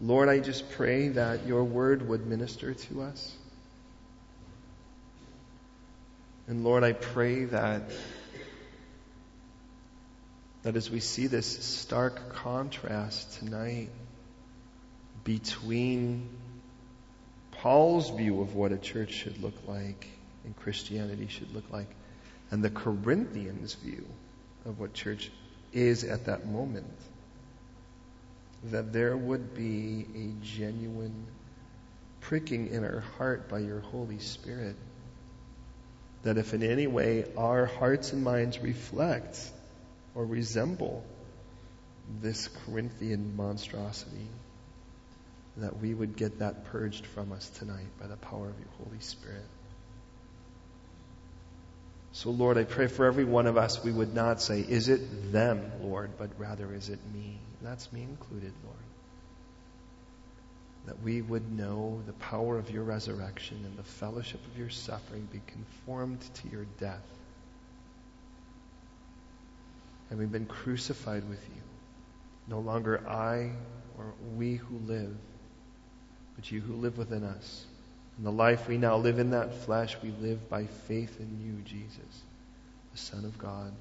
Lord, I just pray that your word would minister to us. And Lord, I pray that, that as we see this stark contrast tonight between Paul's view of what a church should look like and Christianity should look like, and the Corinthians' view of what church is at that moment, that there would be a genuine pricking in our heart by your Holy Spirit. That if in any way our hearts and minds reflect or resemble this Corinthian monstrosity, that we would get that purged from us tonight by the power of your Holy Spirit. So, Lord, I pray for every one of us, we would not say, Is it them, Lord, but rather, Is it me? That's me included, Lord. That we would know the power of your resurrection and the fellowship of your suffering, be conformed to your death. And we've been crucified with you. No longer I or we who live, but you who live within us. In the life we now live in that flesh, we live by faith in you, Jesus, the Son of God,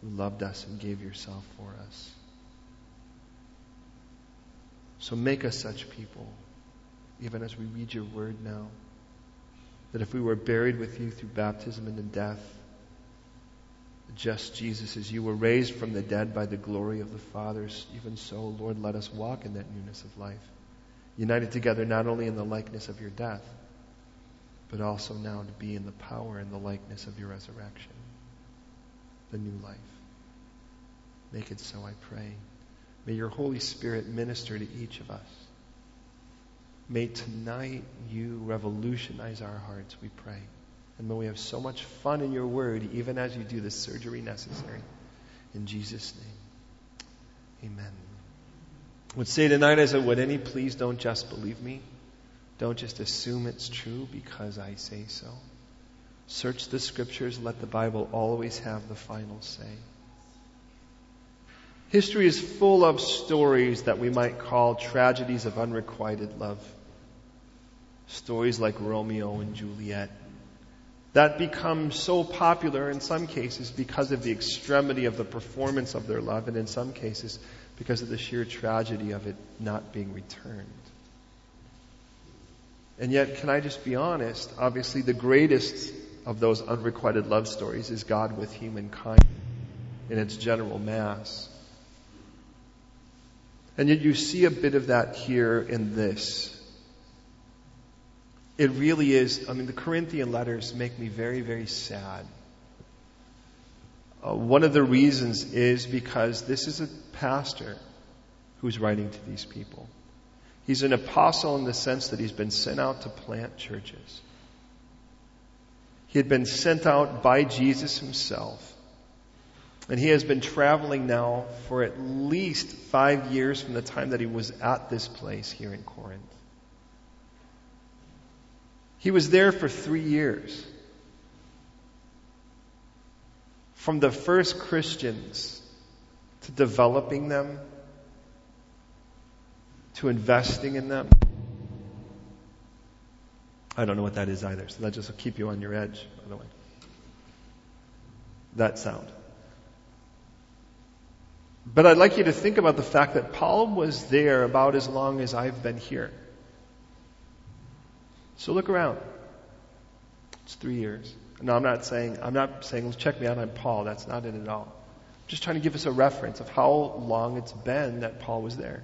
who loved us and gave yourself for us. So make us such people, even as we read your word now, that if we were buried with you through baptism into death, just Jesus, as you were raised from the dead by the glory of the Fathers, even so, Lord, let us walk in that newness of life united together not only in the likeness of your death, but also now to be in the power and the likeness of your resurrection, the new life. Make it so, I pray. May your Holy Spirit minister to each of us. May tonight you revolutionize our hearts, we pray. And may we have so much fun in your word, even as you do the surgery necessary. In Jesus' name, amen would say tonight as I would any, please don't just believe me. Don't just assume it's true because I say so. Search the scriptures. Let the Bible always have the final say. History is full of stories that we might call tragedies of unrequited love. Stories like Romeo and Juliet that become so popular in some cases because of the extremity of the performance of their love, and in some cases because of the sheer tragedy of it not being returned. And yet, can I just be honest? Obviously, the greatest of those unrequited love stories is God with humankind in its general mass. And yet, you see a bit of that here in this. It really is, I mean, the Corinthian letters make me very, very sad. Uh, one of the reasons is because this is a pastor who's writing to these people. He's an apostle in the sense that he's been sent out to plant churches. He had been sent out by Jesus himself. And he has been traveling now for at least five years from the time that he was at this place here in Corinth. He was there for three years. From the first Christians to developing them to investing in them. I don't know what that is either, so that just will keep you on your edge, by the way. That sound. But I'd like you to think about the fact that Paul was there about as long as I've been here. So look around. It's three years. No, I'm not saying, I'm not saying, check me out, I'm Paul. That's not it at all. I'm just trying to give us a reference of how long it's been that Paul was there.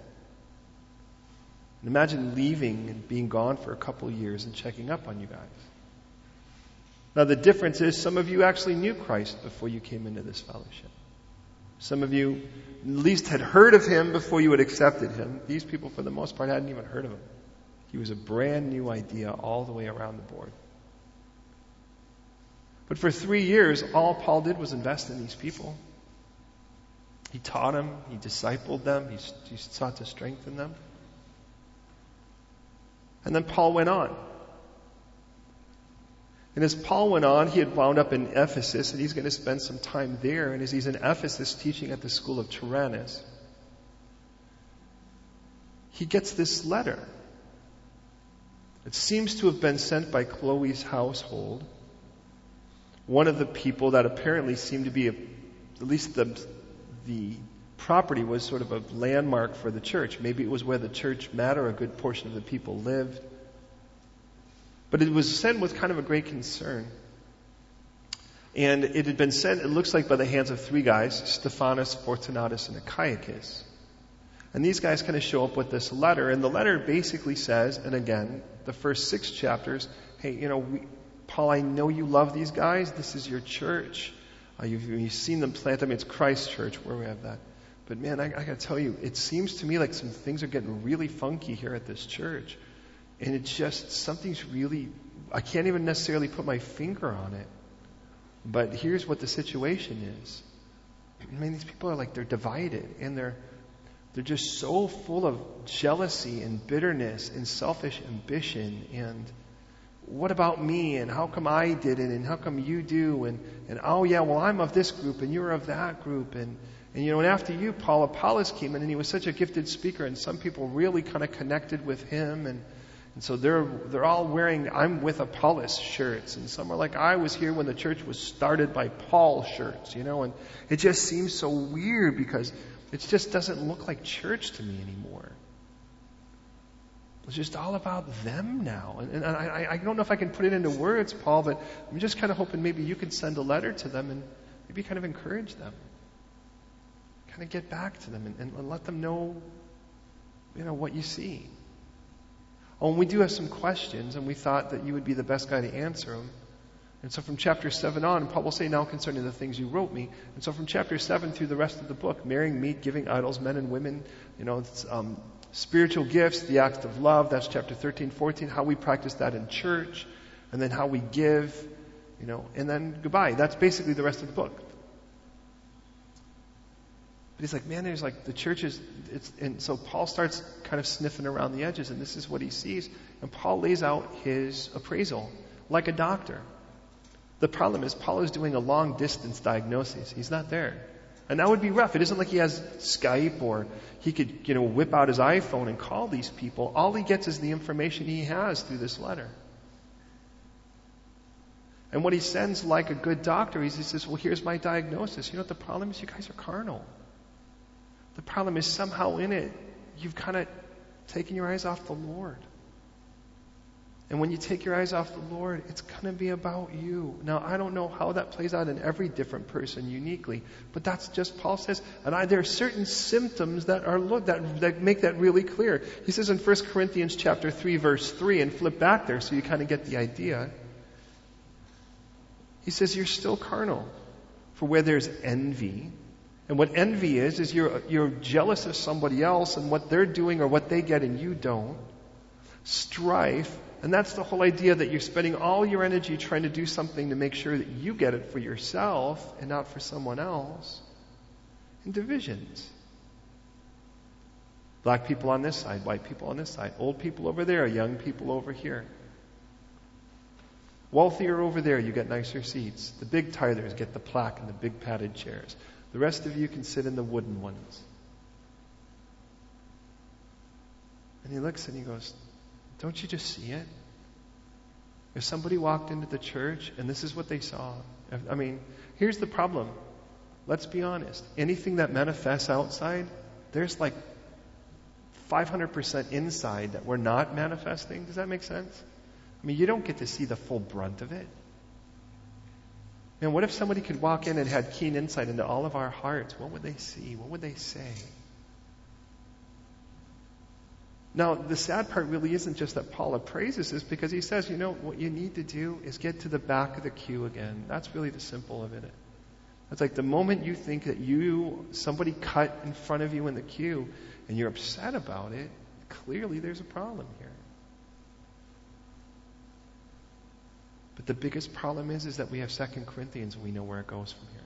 And imagine leaving and being gone for a couple years and checking up on you guys. Now, the difference is some of you actually knew Christ before you came into this fellowship. Some of you at least had heard of him before you had accepted him. These people, for the most part, hadn't even heard of him. He was a brand new idea all the way around the board. But for three years, all Paul did was invest in these people. He taught them, he discipled them, he, he sought to strengthen them. And then Paul went on. And as Paul went on, he had wound up in Ephesus, and he's going to spend some time there. And as he's in Ephesus teaching at the school of Tyrannus, he gets this letter. It seems to have been sent by Chloe's household. One of the people that apparently seemed to be, a, at least the, the property was sort of a landmark for the church. Maybe it was where the church met or a good portion of the people lived. But it was sent with kind of a great concern. And it had been sent, it looks like, by the hands of three guys, Stephanas, Fortunatus, and Achaicus. And these guys kind of show up with this letter, and the letter basically says, and again, the first six chapters, hey, you know, we, Paul, I know you love these guys. This is your church. Uh, you've, you've, seen them plant. I mean, it's Christ Church where we have that. But man, I, I got to tell you, it seems to me like some things are getting really funky here at this church. And it's just, something's really, I can't even necessarily put my finger on it. But here's what the situation is. I mean, these people are like, they're divided and they're, they're just so full of jealousy and bitterness and selfish ambition. And what about me? And how come I did it? And how come you do? And, and oh yeah, well I'm of this group and you're of that group. And, and you know, and after you, Paul Apollos came in and he was such a gifted speaker and some people really kind of connected with him. And and so they're, they're all wearing I'm with Apollos shirts. And some are like, I was here when the church was started by Paul shirts, you know, and it just seems so weird because it just doesn't look like church to me anymore. It's just all about them now. And, and I, I don't know if I can put it into words, Paul, but I'm just kind of hoping maybe you could send a letter to them and maybe kind of encourage them. Kind of get back to them and, and let them know, you know, what you see. Oh, and we do have some questions, and we thought that you would be the best guy to answer them. And so from chapter 7 on, Paul will say, Now concerning the things you wrote me. And so from chapter 7 through the rest of the book, marrying, meat, giving idols, men and women, you know, um, spiritual gifts, the act of love, that's chapter 13, 14, how we practice that in church, and then how we give, you know, and then goodbye. That's basically the rest of the book. But he's like, man, there's like the church is, and so Paul starts kind of sniffing around the edges, and this is what he sees. And Paul lays out his appraisal like a doctor. The problem is, Paul is doing a long distance diagnosis. He's not there. And that would be rough. It isn't like he has Skype or he could, you know, whip out his iPhone and call these people. All he gets is the information he has through this letter. And what he sends like a good doctor, he says, well, here's my diagnosis. You know what the problem is? You guys are carnal. The problem is somehow in it, you've kind of taken your eyes off the Lord. And when you take your eyes off the Lord, it's going to be about you. Now, I don't know how that plays out in every different person uniquely, but that's just Paul says. And I, there are certain symptoms that are look that that make that really clear. He says in 1 Corinthians chapter 3 verse 3 and flip back there so you kind of get the idea. He says you're still carnal. For where there's envy, and what envy is, is you're, you're jealous of somebody else and what they're doing or what they get and you don't. Strife, and that's the whole idea that you're spending all your energy trying to do something to make sure that you get it for yourself and not for someone else. And divisions. Black people on this side, white people on this side, old people over there, young people over here. Wealthier over there, you get nicer seats. The big tithers get the plaque and the big padded chairs. The rest of you can sit in the wooden ones. And he looks and he goes, Don't you just see it? If somebody walked into the church and this is what they saw, I mean, here's the problem. Let's be honest. Anything that manifests outside, there's like 500% inside that we're not manifesting. Does that make sense? I mean, you don't get to see the full brunt of it. And what if somebody could walk in and had keen insight into all of our hearts? What would they see? What would they say? Now, the sad part really isn't just that Paul appraises this because he says, you know, what you need to do is get to the back of the queue again. That's really the simple of it. It's like the moment you think that you, somebody cut in front of you in the queue and you're upset about it, clearly there's a problem here. But the biggest problem is, is that we have Second Corinthians and we know where it goes from here.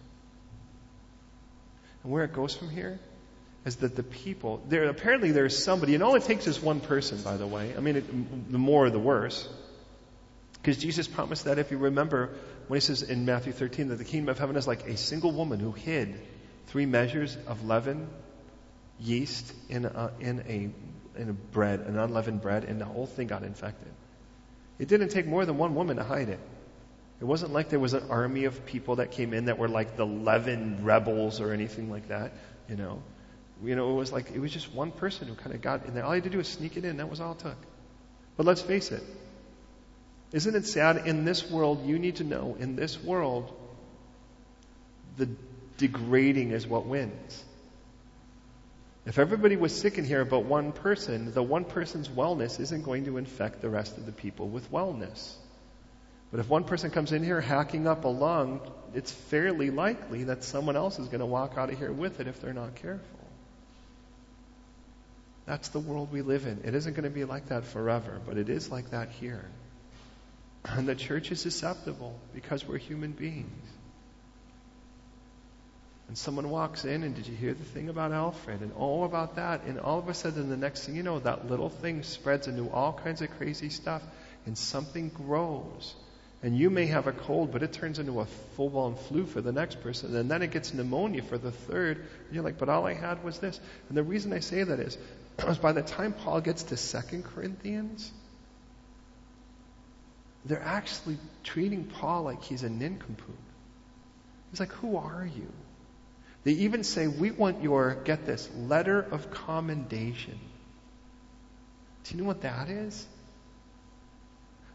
And where it goes from here is that the people, there apparently there's somebody, and all it takes is one person, by the way. I mean, it, the more the worse. Because Jesus promised that if you remember when he says in Matthew 13 that the kingdom of heaven is like a single woman who hid three measures of leaven, yeast in a, in a in a bread, an unleavened bread, and the whole thing got infected. It didn't take more than one woman to hide it. It wasn't like there was an army of people that came in that were like the leaven rebels or anything like that, you know. You know, it was like, it was just one person who kind of got in there. All he had to do was sneak it in. That was all it took. But let's face it. Isn't it sad? In this world, you need to know, in this world, the degrading is what wins. If everybody was sick in here but one person, the one person's wellness isn't going to infect the rest of the people with wellness. But if one person comes in here hacking up a lung, it's fairly likely that someone else is going to walk out of here with it if they're not careful. That's the world we live in. It isn't going to be like that forever, but it is like that here. And the church is susceptible because we're human beings. And someone walks in, and did you hear the thing about Alfred? And all about that. And all of a sudden, the next thing you know, that little thing spreads into all kinds of crazy stuff, and something grows. And you may have a cold, but it turns into a full blown flu for the next person. And then it gets pneumonia for the third. And you're like, but all I had was this. And the reason I say that is, is by the time Paul gets to Second Corinthians, they're actually treating Paul like he's a nincompoop. He's like, who are you? They even say, We want your, get this, letter of commendation. Do you know what that is?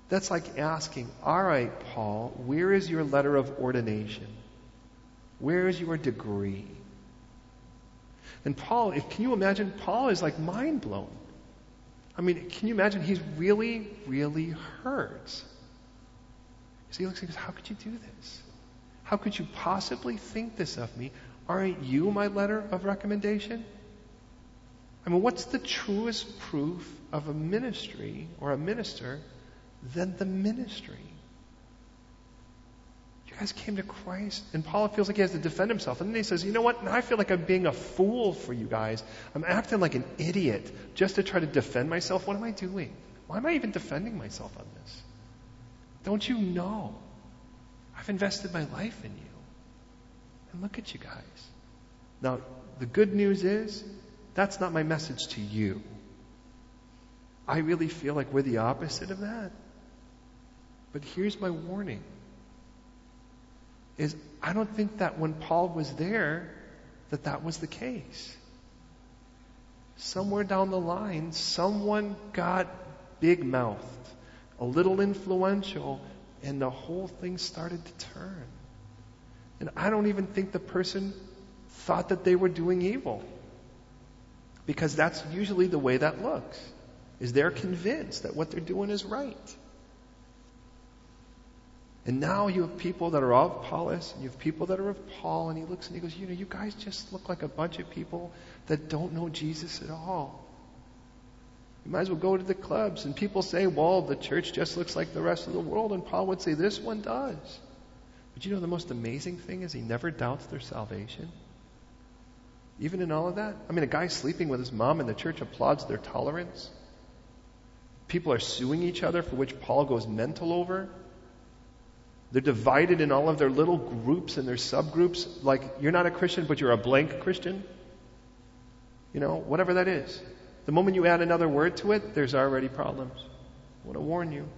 That's like asking, All right, Paul, where is your letter of ordination? Where is your degree? And Paul, can you imagine? Paul is like mind blown. I mean, can you imagine? He's really, really hurt. So he looks and goes, How could you do this? How could you possibly think this of me? Aren't you my letter of recommendation? I mean, what's the truest proof of a ministry or a minister than the ministry? You guys came to Christ, and Paul feels like he has to defend himself. And then he says, You know what? Now I feel like I'm being a fool for you guys. I'm acting like an idiot just to try to defend myself. What am I doing? Why am I even defending myself on this? Don't you know? I've invested my life in you. And look at you guys. Now, the good news is, that's not my message to you. I really feel like we're the opposite of that. But here's my warning. Is I don't think that when Paul was there, that that was the case. Somewhere down the line, someone got big mouthed, a little influential, and the whole thing started to turn. And I don't even think the person thought that they were doing evil. Because that's usually the way that looks. Is they're convinced that what they're doing is right. And now you have people that are of Apollos, and you have people that are of Paul, and he looks and he goes, You know, you guys just look like a bunch of people that don't know Jesus at all. You might as well go to the clubs. And people say, Well, the church just looks like the rest of the world. And Paul would say, This one does. But you know the most amazing thing is he never doubts their salvation. Even in all of that. I mean, a guy sleeping with his mom and the church applauds their tolerance. People are suing each other for which Paul goes mental over. They're divided in all of their little groups and their subgroups. Like, you're not a Christian, but you're a blank Christian. You know, whatever that is. The moment you add another word to it, there's already problems. I want to warn you.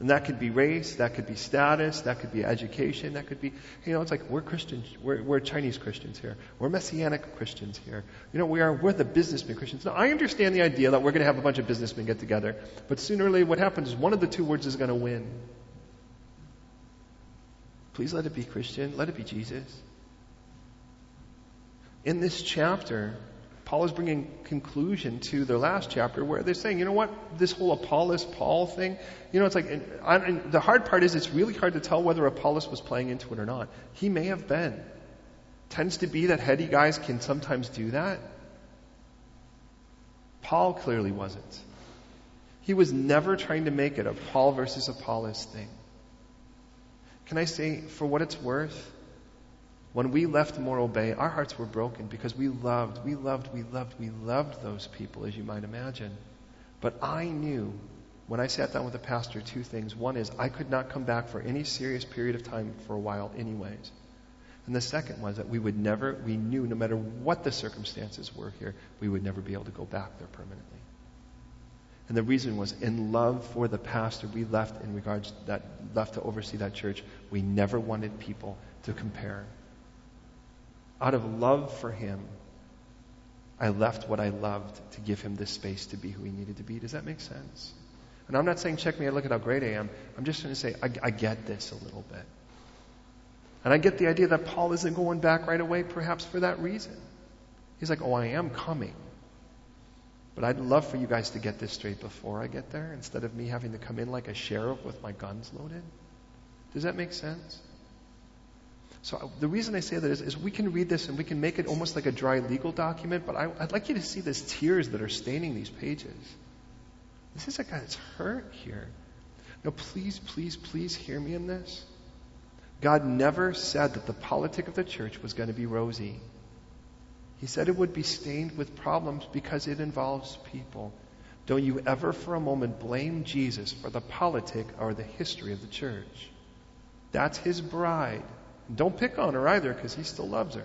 And that could be race, that could be status, that could be education, that could be, you know, it's like we're Christians, we're, we're Chinese Christians here, we're Messianic Christians here. You know, we are, we're the businessmen Christians. Now, I understand the idea that we're going to have a bunch of businessmen get together, but sooner or later what happens is one of the two words is going to win. Please let it be Christian, let it be Jesus. In this chapter, Paul is bringing conclusion to their last chapter where they're saying, you know what, this whole Apollos Paul thing, you know, it's like, and, and the hard part is it's really hard to tell whether Apollos was playing into it or not. He may have been. Tends to be that heady guys can sometimes do that. Paul clearly wasn't. He was never trying to make it a Paul versus Apollos thing. Can I say, for what it's worth, when we left Morro Bay, our hearts were broken because we loved, we loved, we loved, we loved those people, as you might imagine. But I knew when I sat down with the pastor two things. One is I could not come back for any serious period of time for a while, anyways. And the second was that we would never, we knew no matter what the circumstances were here, we would never be able to go back there permanently. And the reason was in love for the pastor we left in regards that left to oversee that church, we never wanted people to compare. Out of love for him, I left what I loved to give him this space to be who he needed to be. Does that make sense? And I'm not saying check me out, look at how great I am. I'm just going to say I, I get this a little bit. And I get the idea that Paul isn't going back right away, perhaps for that reason. He's like, oh, I am coming. But I'd love for you guys to get this straight before I get there instead of me having to come in like a sheriff with my guns loaded. Does that make sense? So uh, the reason I say that is, is we can read this and we can make it almost like a dry legal document, but I, would like you to see these tears that are staining these pages. This is a guy that's hurt here. Now, please, please, please hear me in this. God never said that the politic of the church was going to be rosy. He said it would be stained with problems because it involves people. Don't you ever for a moment blame Jesus for the politic or the history of the church. That's his bride. Don't pick on her either because he still loves her.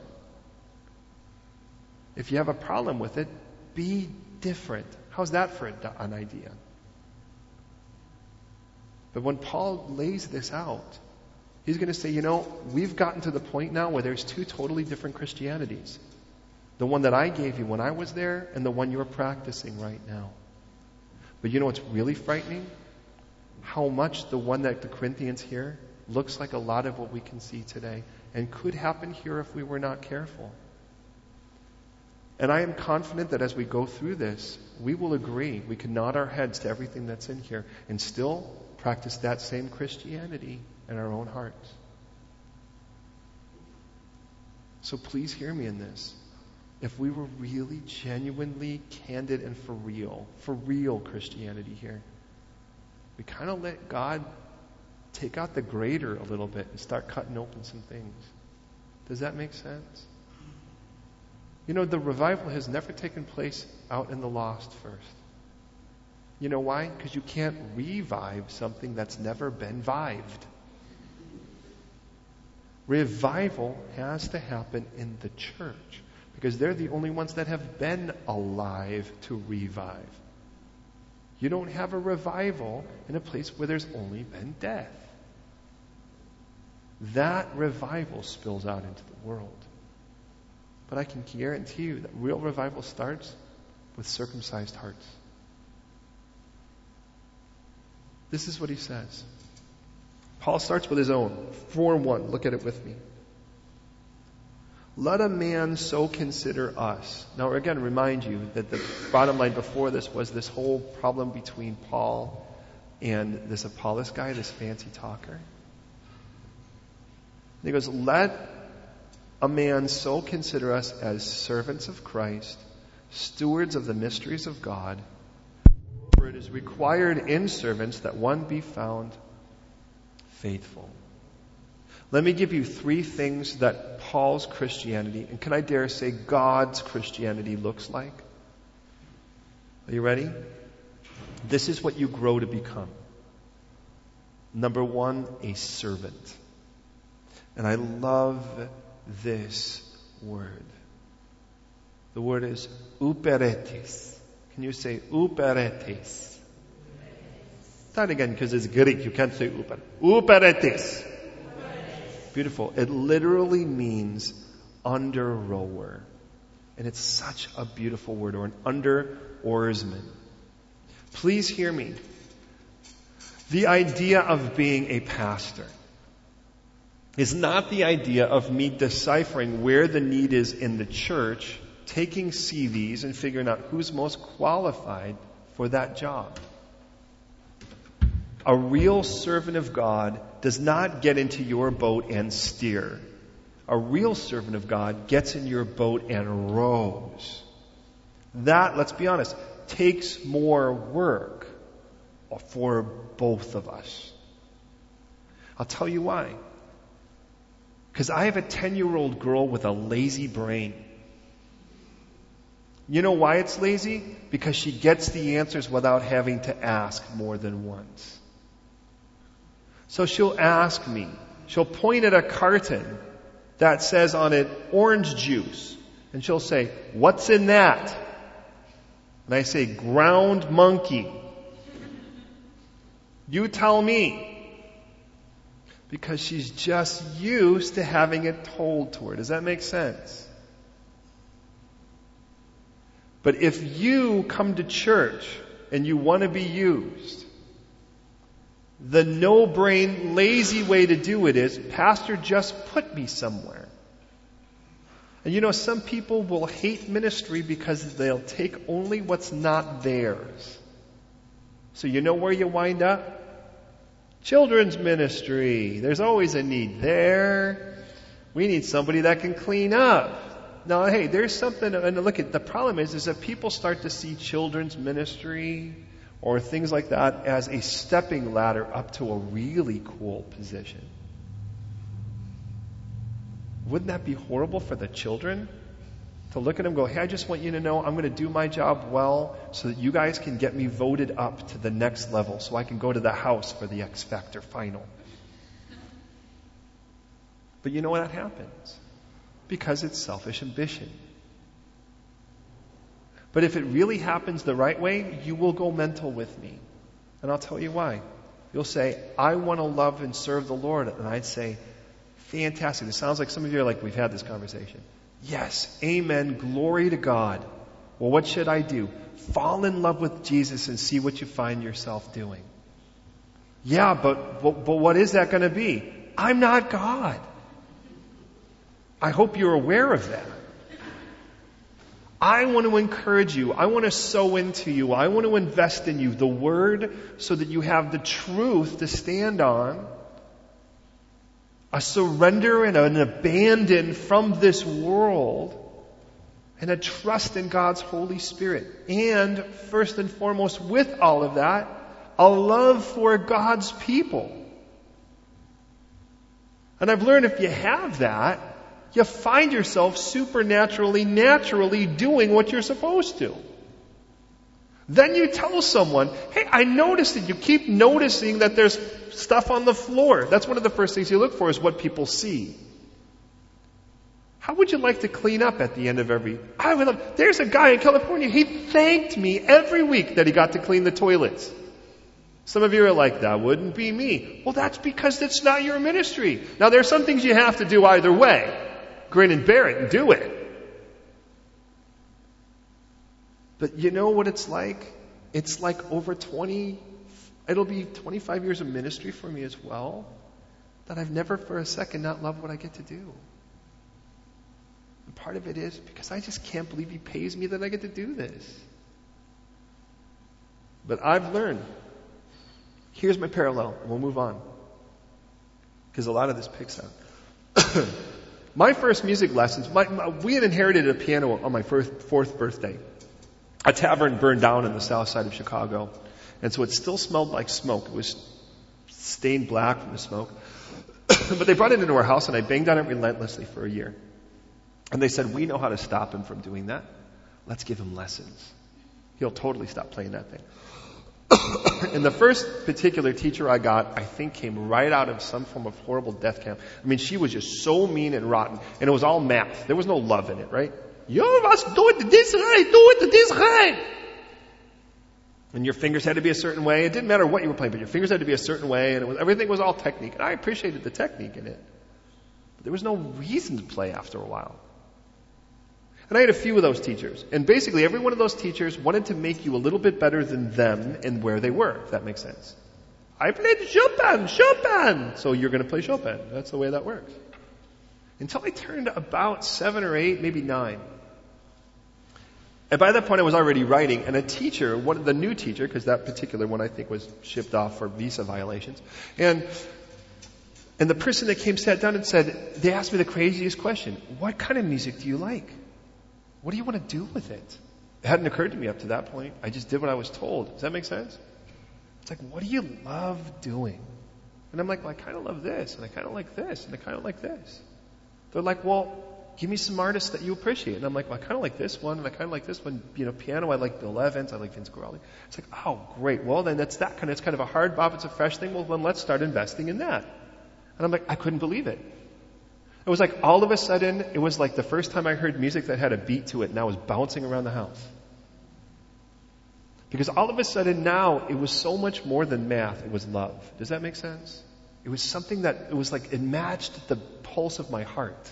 If you have a problem with it, be different. How's that for an idea? But when Paul lays this out, he's going to say, you know, we've gotten to the point now where there's two totally different Christianities. The one that I gave you when I was there and the one you're practicing right now. But you know what's really frightening? How much the one that the Corinthians hear looks like a lot of what we can see today and could happen here if we were not careful. And I am confident that as we go through this, we will agree. We can nod our heads to everything that's in here and still practice that same Christianity in our own hearts. So please hear me in this if we were really genuinely candid and for real, for real Christianity here, we kind of let God take out the grater a little bit and start cutting open some things. Does that make sense? You know, the revival has never taken place out in the lost first. You know why? Because you can't revive something that's never been vived. Revival has to happen in the church because they're the only ones that have been alive to revive. You don't have a revival in a place where there's only been death. That revival spills out into the world. But I can guarantee you that real revival starts with circumcised hearts. This is what he says. Paul starts with his own. 4 1. Look at it with me. Let a man so consider us. Now, again, remind you that the bottom line before this was this whole problem between Paul and this Apollos guy, this fancy talker. He goes, Let a man so consider us as servants of Christ, stewards of the mysteries of God. For it is required in servants that one be found faithful. Let me give you three things that Paul's Christianity, and can I dare say God's Christianity looks like? Are you ready? This is what you grow to become. Number one, a servant. And I love this word. The word is uperetes. Can you say uperetes? Start again because it's Greek. You can't say uper. Uperetes. Beautiful. It literally means under rower. And it's such a beautiful word, or an under oarsman. Please hear me. The idea of being a pastor is not the idea of me deciphering where the need is in the church, taking CVs and figuring out who's most qualified for that job. A real servant of God does not get into your boat and steer. A real servant of God gets in your boat and rows. That, let's be honest, takes more work for both of us. I'll tell you why. Because I have a 10 year old girl with a lazy brain. You know why it's lazy? Because she gets the answers without having to ask more than once. So she'll ask me. She'll point at a carton that says on it orange juice. And she'll say, what's in that? And I say, ground monkey. You tell me. Because she's just used to having it told to her. Does that make sense? But if you come to church and you want to be used, the no brain, lazy way to do it is, Pastor, just put me somewhere. And you know, some people will hate ministry because they'll take only what's not theirs. So you know where you wind up? Children's ministry. There's always a need there. We need somebody that can clean up. Now, hey, there's something, and look at, the problem is, is that people start to see children's ministry or things like that as a stepping ladder up to a really cool position. Wouldn't that be horrible for the children? To look at them go, hey, I just want you to know I'm going to do my job well so that you guys can get me voted up to the next level so I can go to the house for the X Factor final. But you know what happens? Because it's selfish ambition. But if it really happens the right way, you will go mental with me. And I'll tell you why. You'll say, I want to love and serve the Lord. And I'd say, fantastic. It sounds like some of you are like, we've had this conversation. Yes, amen, glory to God. Well, what should I do? Fall in love with Jesus and see what you find yourself doing. Yeah, but, but, but what is that going to be? I'm not God. I hope you're aware of that. I want to encourage you. I want to sow into you. I want to invest in you the word so that you have the truth to stand on. A surrender and an abandon from this world and a trust in God's Holy Spirit. And first and foremost with all of that, a love for God's people. And I've learned if you have that, you find yourself supernaturally, naturally doing what you're supposed to. Then you tell someone, hey, I noticed that you keep noticing that there's stuff on the floor. That's one of the first things you look for is what people see. How would you like to clean up at the end of every, I would love, there's a guy in California, he thanked me every week that he got to clean the toilets. Some of you are like, that wouldn't be me. Well, that's because it's not your ministry. Now, there's some things you have to do either way grin and bear it and do it. But you know what it's like? It's like over 20, it'll be 25 years of ministry for me as well, that I've never for a second not loved what I get to do. And part of it is because I just can't believe he pays me that I get to do this. But I've learned. Here's my parallel. We'll move on. Because a lot of this picks up. My first music lessons, my, my, we had inherited a piano on my first, fourth birthday. A tavern burned down in the south side of Chicago. And so it still smelled like smoke. It was stained black from the smoke. but they brought it into our house and I banged on it relentlessly for a year. And they said, we know how to stop him from doing that. Let's give him lessons. He'll totally stop playing that thing. and the first particular teacher I got, I think came right out of some form of horrible death camp. I mean, she was just so mean and rotten. And it was all math. There was no love in it, right? You must do it this way, do it this way. And your fingers had to be a certain way. It didn't matter what you were playing, but your fingers had to be a certain way, and was, everything was all technique. And I appreciated the technique in it. But there was no reason to play after a while. And I had a few of those teachers. And basically every one of those teachers wanted to make you a little bit better than them and where they were, if that makes sense. I played Chopin, Chopin! So you're gonna play Chopin. That's the way that works. Until I turned about seven or eight, maybe nine. And by that point I was already writing, and a teacher, one the new teacher, because that particular one I think was shipped off for visa violations, and and the person that came sat down and said, they asked me the craziest question, what kind of music do you like? What do you want to do with it? It hadn't occurred to me up to that point. I just did what I was told. Does that make sense? It's like, what do you love doing? And I'm like, well, I kind of love this, and I kind of like this, and I kind of like this. They're like, well, give me some artists that you appreciate. And I'm like, well, I kind of like this one, and I kind of like this one. You know, piano, I like Bill Evans, I like Vince Guaraldi. It's like, oh, great. Well, then that's that kind of, it's kind of a hard bop, it's a fresh thing. Well, then let's start investing in that. And I'm like, I couldn't believe it. It was like all of a sudden, it was like the first time I heard music that had a beat to it and I was bouncing around the house. Because all of a sudden now, it was so much more than math, it was love. Does that make sense? It was something that, it was like, it matched the pulse of my heart.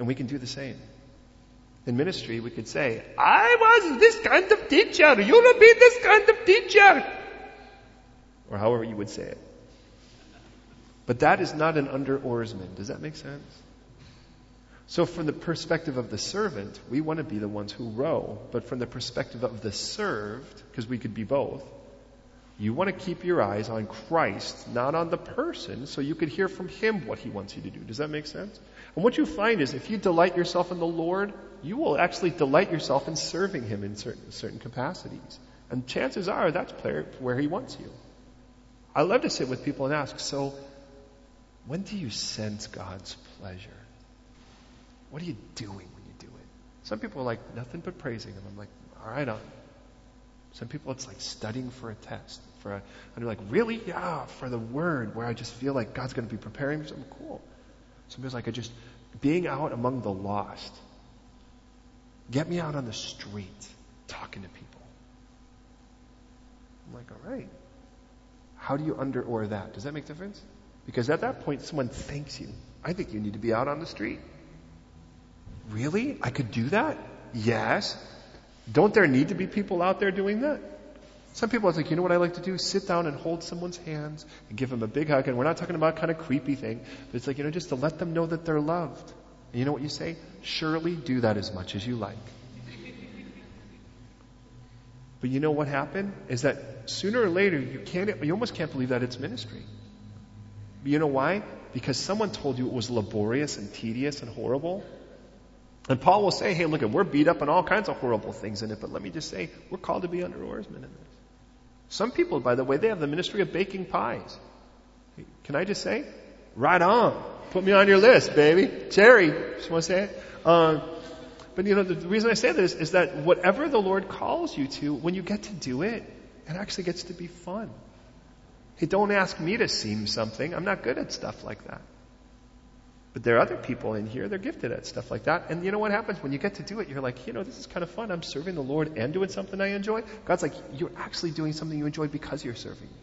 And we can do the same. In ministry, we could say, I was this kind of teacher, you will be this kind of teacher. Or however you would say it. But that is not an under oarsman. Does that make sense? So, from the perspective of the servant, we want to be the ones who row. But from the perspective of the served, because we could be both, you want to keep your eyes on Christ, not on the person, so you could hear from Him what He wants you to do. Does that make sense? And what you find is if you delight yourself in the Lord, you will actually delight yourself in serving Him in certain, certain capacities. And chances are that's where He wants you. I love to sit with people and ask, so when do you sense God's pleasure? What are you doing when you do it? Some people are like, nothing but praising Him. I'm like, all right, on. Some people, it's like studying for a test. For a, and you're like, really? Yeah, for the word, where I just feel like God's going to be preparing me for something cool. Some people like, I just, being out among the lost. Get me out on the street talking to people. I'm like, all right. How do you under or that? Does that make a difference? Because at that point, someone thanks you. I think you need to be out on the street. Really? I could do that? Yes. Don't there need to be people out there doing that? Some people are like, you know what I like to do? Sit down and hold someone's hands and give them a big hug. And we're not talking about kind of creepy thing, but it's like, you know, just to let them know that they're loved. And you know what you say? Surely do that as much as you like. But you know what happened? Is that sooner or later you can't, you almost can't believe that it's ministry. But You know why? Because someone told you it was laborious and tedious and horrible. And Paul will say, hey, look, we're beat up on all kinds of horrible things in it, but let me just say, we're called to be under oarsmen in this. Some people, by the way, they have the ministry of baking pies. Can I just say? Right on. Put me on your list, baby. Cherry. Just want to say it? Um, but you know, the reason I say this is that whatever the Lord calls you to, when you get to do it, it actually gets to be fun. Hey, don't ask me to seam something. I'm not good at stuff like that. But there are other people in here, they're gifted at stuff like that. And you know what happens? When you get to do it, you're like, you know, this is kind of fun. I'm serving the Lord and doing something I enjoy. God's like, you're actually doing something you enjoy because you're serving me.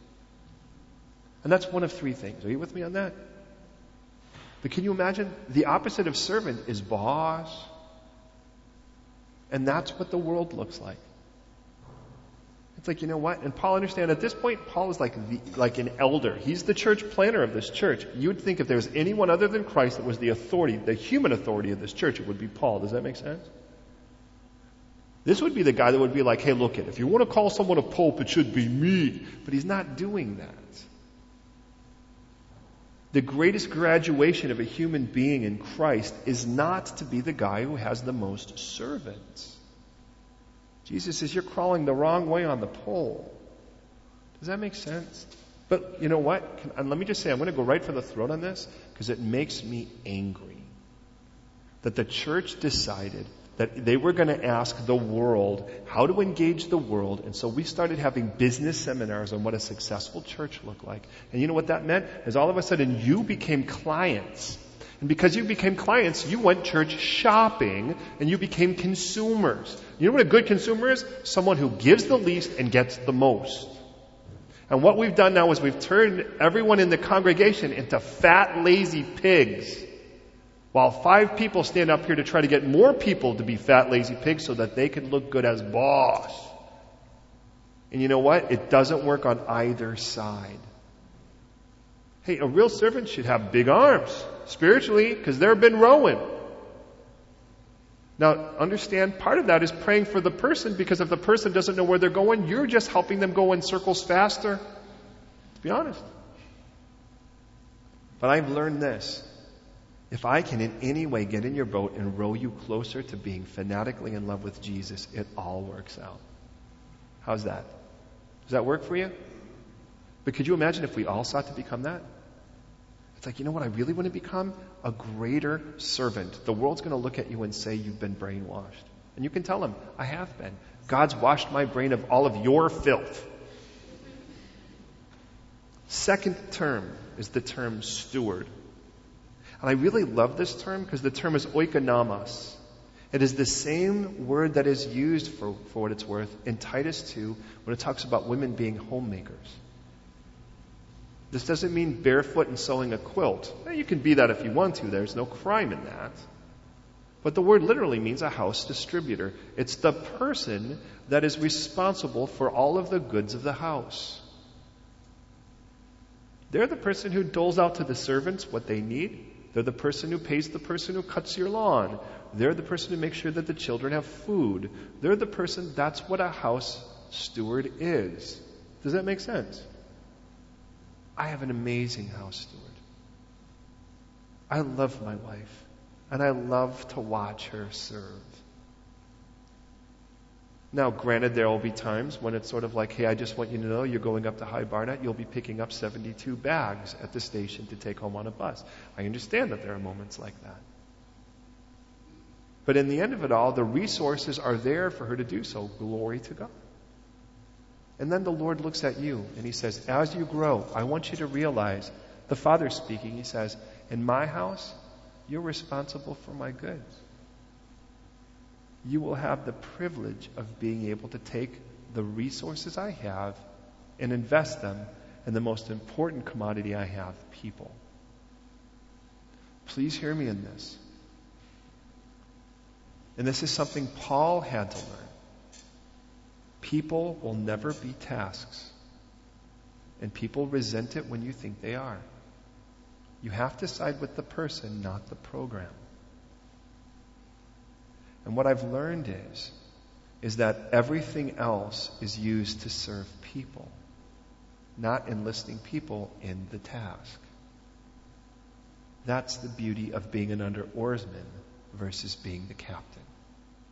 And that's one of three things. Are you with me on that? But can you imagine? The opposite of servant is boss. And that's what the world looks like. It's like, you know what? And Paul understand at this point, Paul is like the, like an elder. He's the church planter of this church. You would think if there was anyone other than Christ that was the authority, the human authority of this church, it would be Paul. Does that make sense? This would be the guy that would be like, hey, look it, if you want to call someone a pope, it should be me. But he's not doing that. The greatest graduation of a human being in Christ is not to be the guy who has the most servants. Jesus says, You're crawling the wrong way on the pole. Does that make sense? But you know what? Can, and let me just say, I'm going to go right for the throat on this because it makes me angry that the church decided that they were going to ask the world how to engage the world. And so we started having business seminars on what a successful church looked like. And you know what that meant? Is all of a sudden you became clients. And because you became clients, you went church shopping and you became consumers. You know what a good consumer is? Someone who gives the least and gets the most. And what we've done now is we've turned everyone in the congregation into fat, lazy pigs. While five people stand up here to try to get more people to be fat, lazy pigs so that they can look good as boss. And you know what? It doesn't work on either side. Hey, a real servant should have big arms, spiritually, because they've been rowing. Now, understand part of that is praying for the person because if the person doesn't know where they're going, you're just helping them go in circles faster. To be honest. But I've learned this. If I can in any way get in your boat and row you closer to being fanatically in love with Jesus, it all works out. How's that? Does that work for you? But could you imagine if we all sought to become that? Like, you know what I really want to become? A greater servant. The world's going to look at you and say you've been brainwashed. And you can tell them, I have been. God's washed my brain of all of your filth. Second term is the term steward. And I really love this term because the term is oikonomos. It is the same word that is used for, for what it's worth in Titus 2 when it talks about women being homemakers. This doesn't mean barefoot and sewing a quilt. You can be that if you want to. There's no crime in that. But the word literally means a house distributor. It's the person that is responsible for all of the goods of the house. They're the person who doles out to the servants what they need. They're the person who pays the person who cuts your lawn. They're the person who makes sure that the children have food. They're the person, that's what a house steward is. Does that make sense? I have an amazing house steward. I love my wife, and I love to watch her serve. Now, granted, there will be times when it's sort of like, hey, I just want you to know you're going up to High Barnet, you'll be picking up 72 bags at the station to take home on a bus. I understand that there are moments like that. But in the end of it all, the resources are there for her to do so. Glory to God. And then the Lord looks at you and He says, As you grow, I want you to realize, the Father speaking, He says, In my house, you're responsible for my goods. You will have the privilege of being able to take the resources I have and invest them in the most important commodity I have people. Please hear me in this. And this is something Paul had to learn. People will never be tasks. And people resent it when you think they are. You have to side with the person, not the program. And what I've learned is, is that everything else is used to serve people, not enlisting people in the task. That's the beauty of being an under oarsman versus being the captain.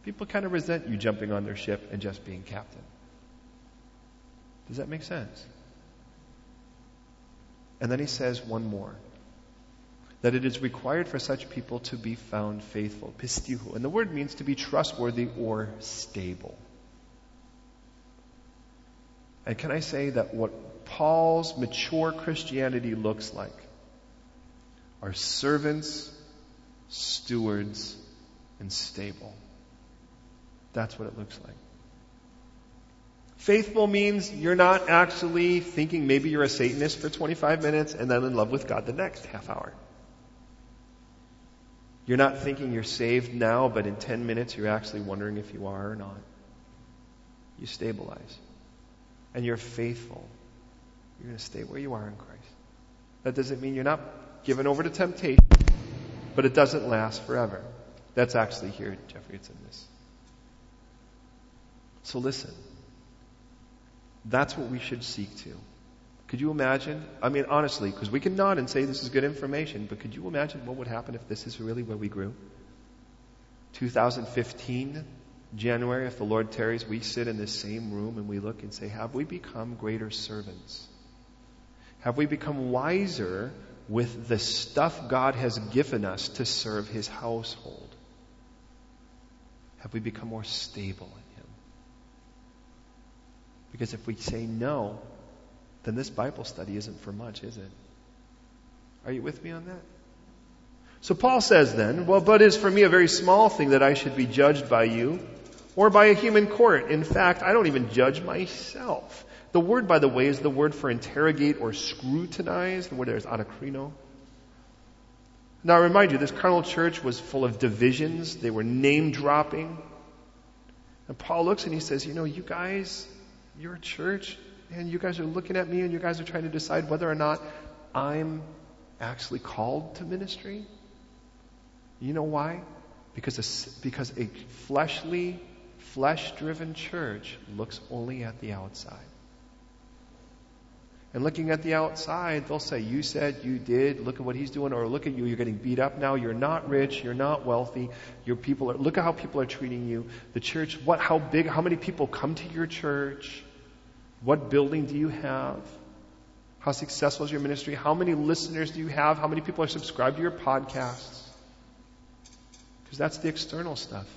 People kind of resent you jumping on their ship and just being captain. Does that make sense? And then he says one more. That it is required for such people to be found faithful. Pistihu. And the word means to be trustworthy or stable. And can I say that what Paul's mature Christianity looks like are servants, stewards, and stable. That's what it looks like. Faithful means you're not actually thinking maybe you're a Satanist for 25 minutes and then in love with God the next half hour. You're not thinking you're saved now, but in 10 minutes you're actually wondering if you are or not. You stabilize. And you're faithful. You're going to stay where you are in Christ. That doesn't mean you're not given over to temptation, but it doesn't last forever. That's actually here, Jeffrey. It's in this. So listen. That's what we should seek to. Could you imagine? I mean, honestly, because we can nod and say this is good information, but could you imagine what would happen if this is really where we grew? 2015, January, if the Lord tarries, we sit in this same room and we look and say, Have we become greater servants? Have we become wiser with the stuff God has given us to serve His household? Have we become more stable because if we say no, then this Bible study isn't for much, is it? Are you with me on that? So Paul says then, well, but it is for me a very small thing that I should be judged by you or by a human court. In fact, I don't even judge myself. The word, by the way, is the word for interrogate or scrutinize. The word there is anakrino. Now, I remind you, this carnal church was full of divisions. They were name dropping. And Paul looks and he says, you know, you guys, you're church, and you guys are looking at me and you guys are trying to decide whether or not I'm actually called to ministry. You know why? Because a, because a fleshly, flesh driven church looks only at the outside. And looking at the outside, they'll say, You said you did, look at what he's doing, or look at you, you're getting beat up now, you're not rich, you're not wealthy, your people are look at how people are treating you. The church, what how big, how many people come to your church? What building do you have? How successful is your ministry? How many listeners do you have? How many people are subscribed to your podcasts? Because that's the external stuff.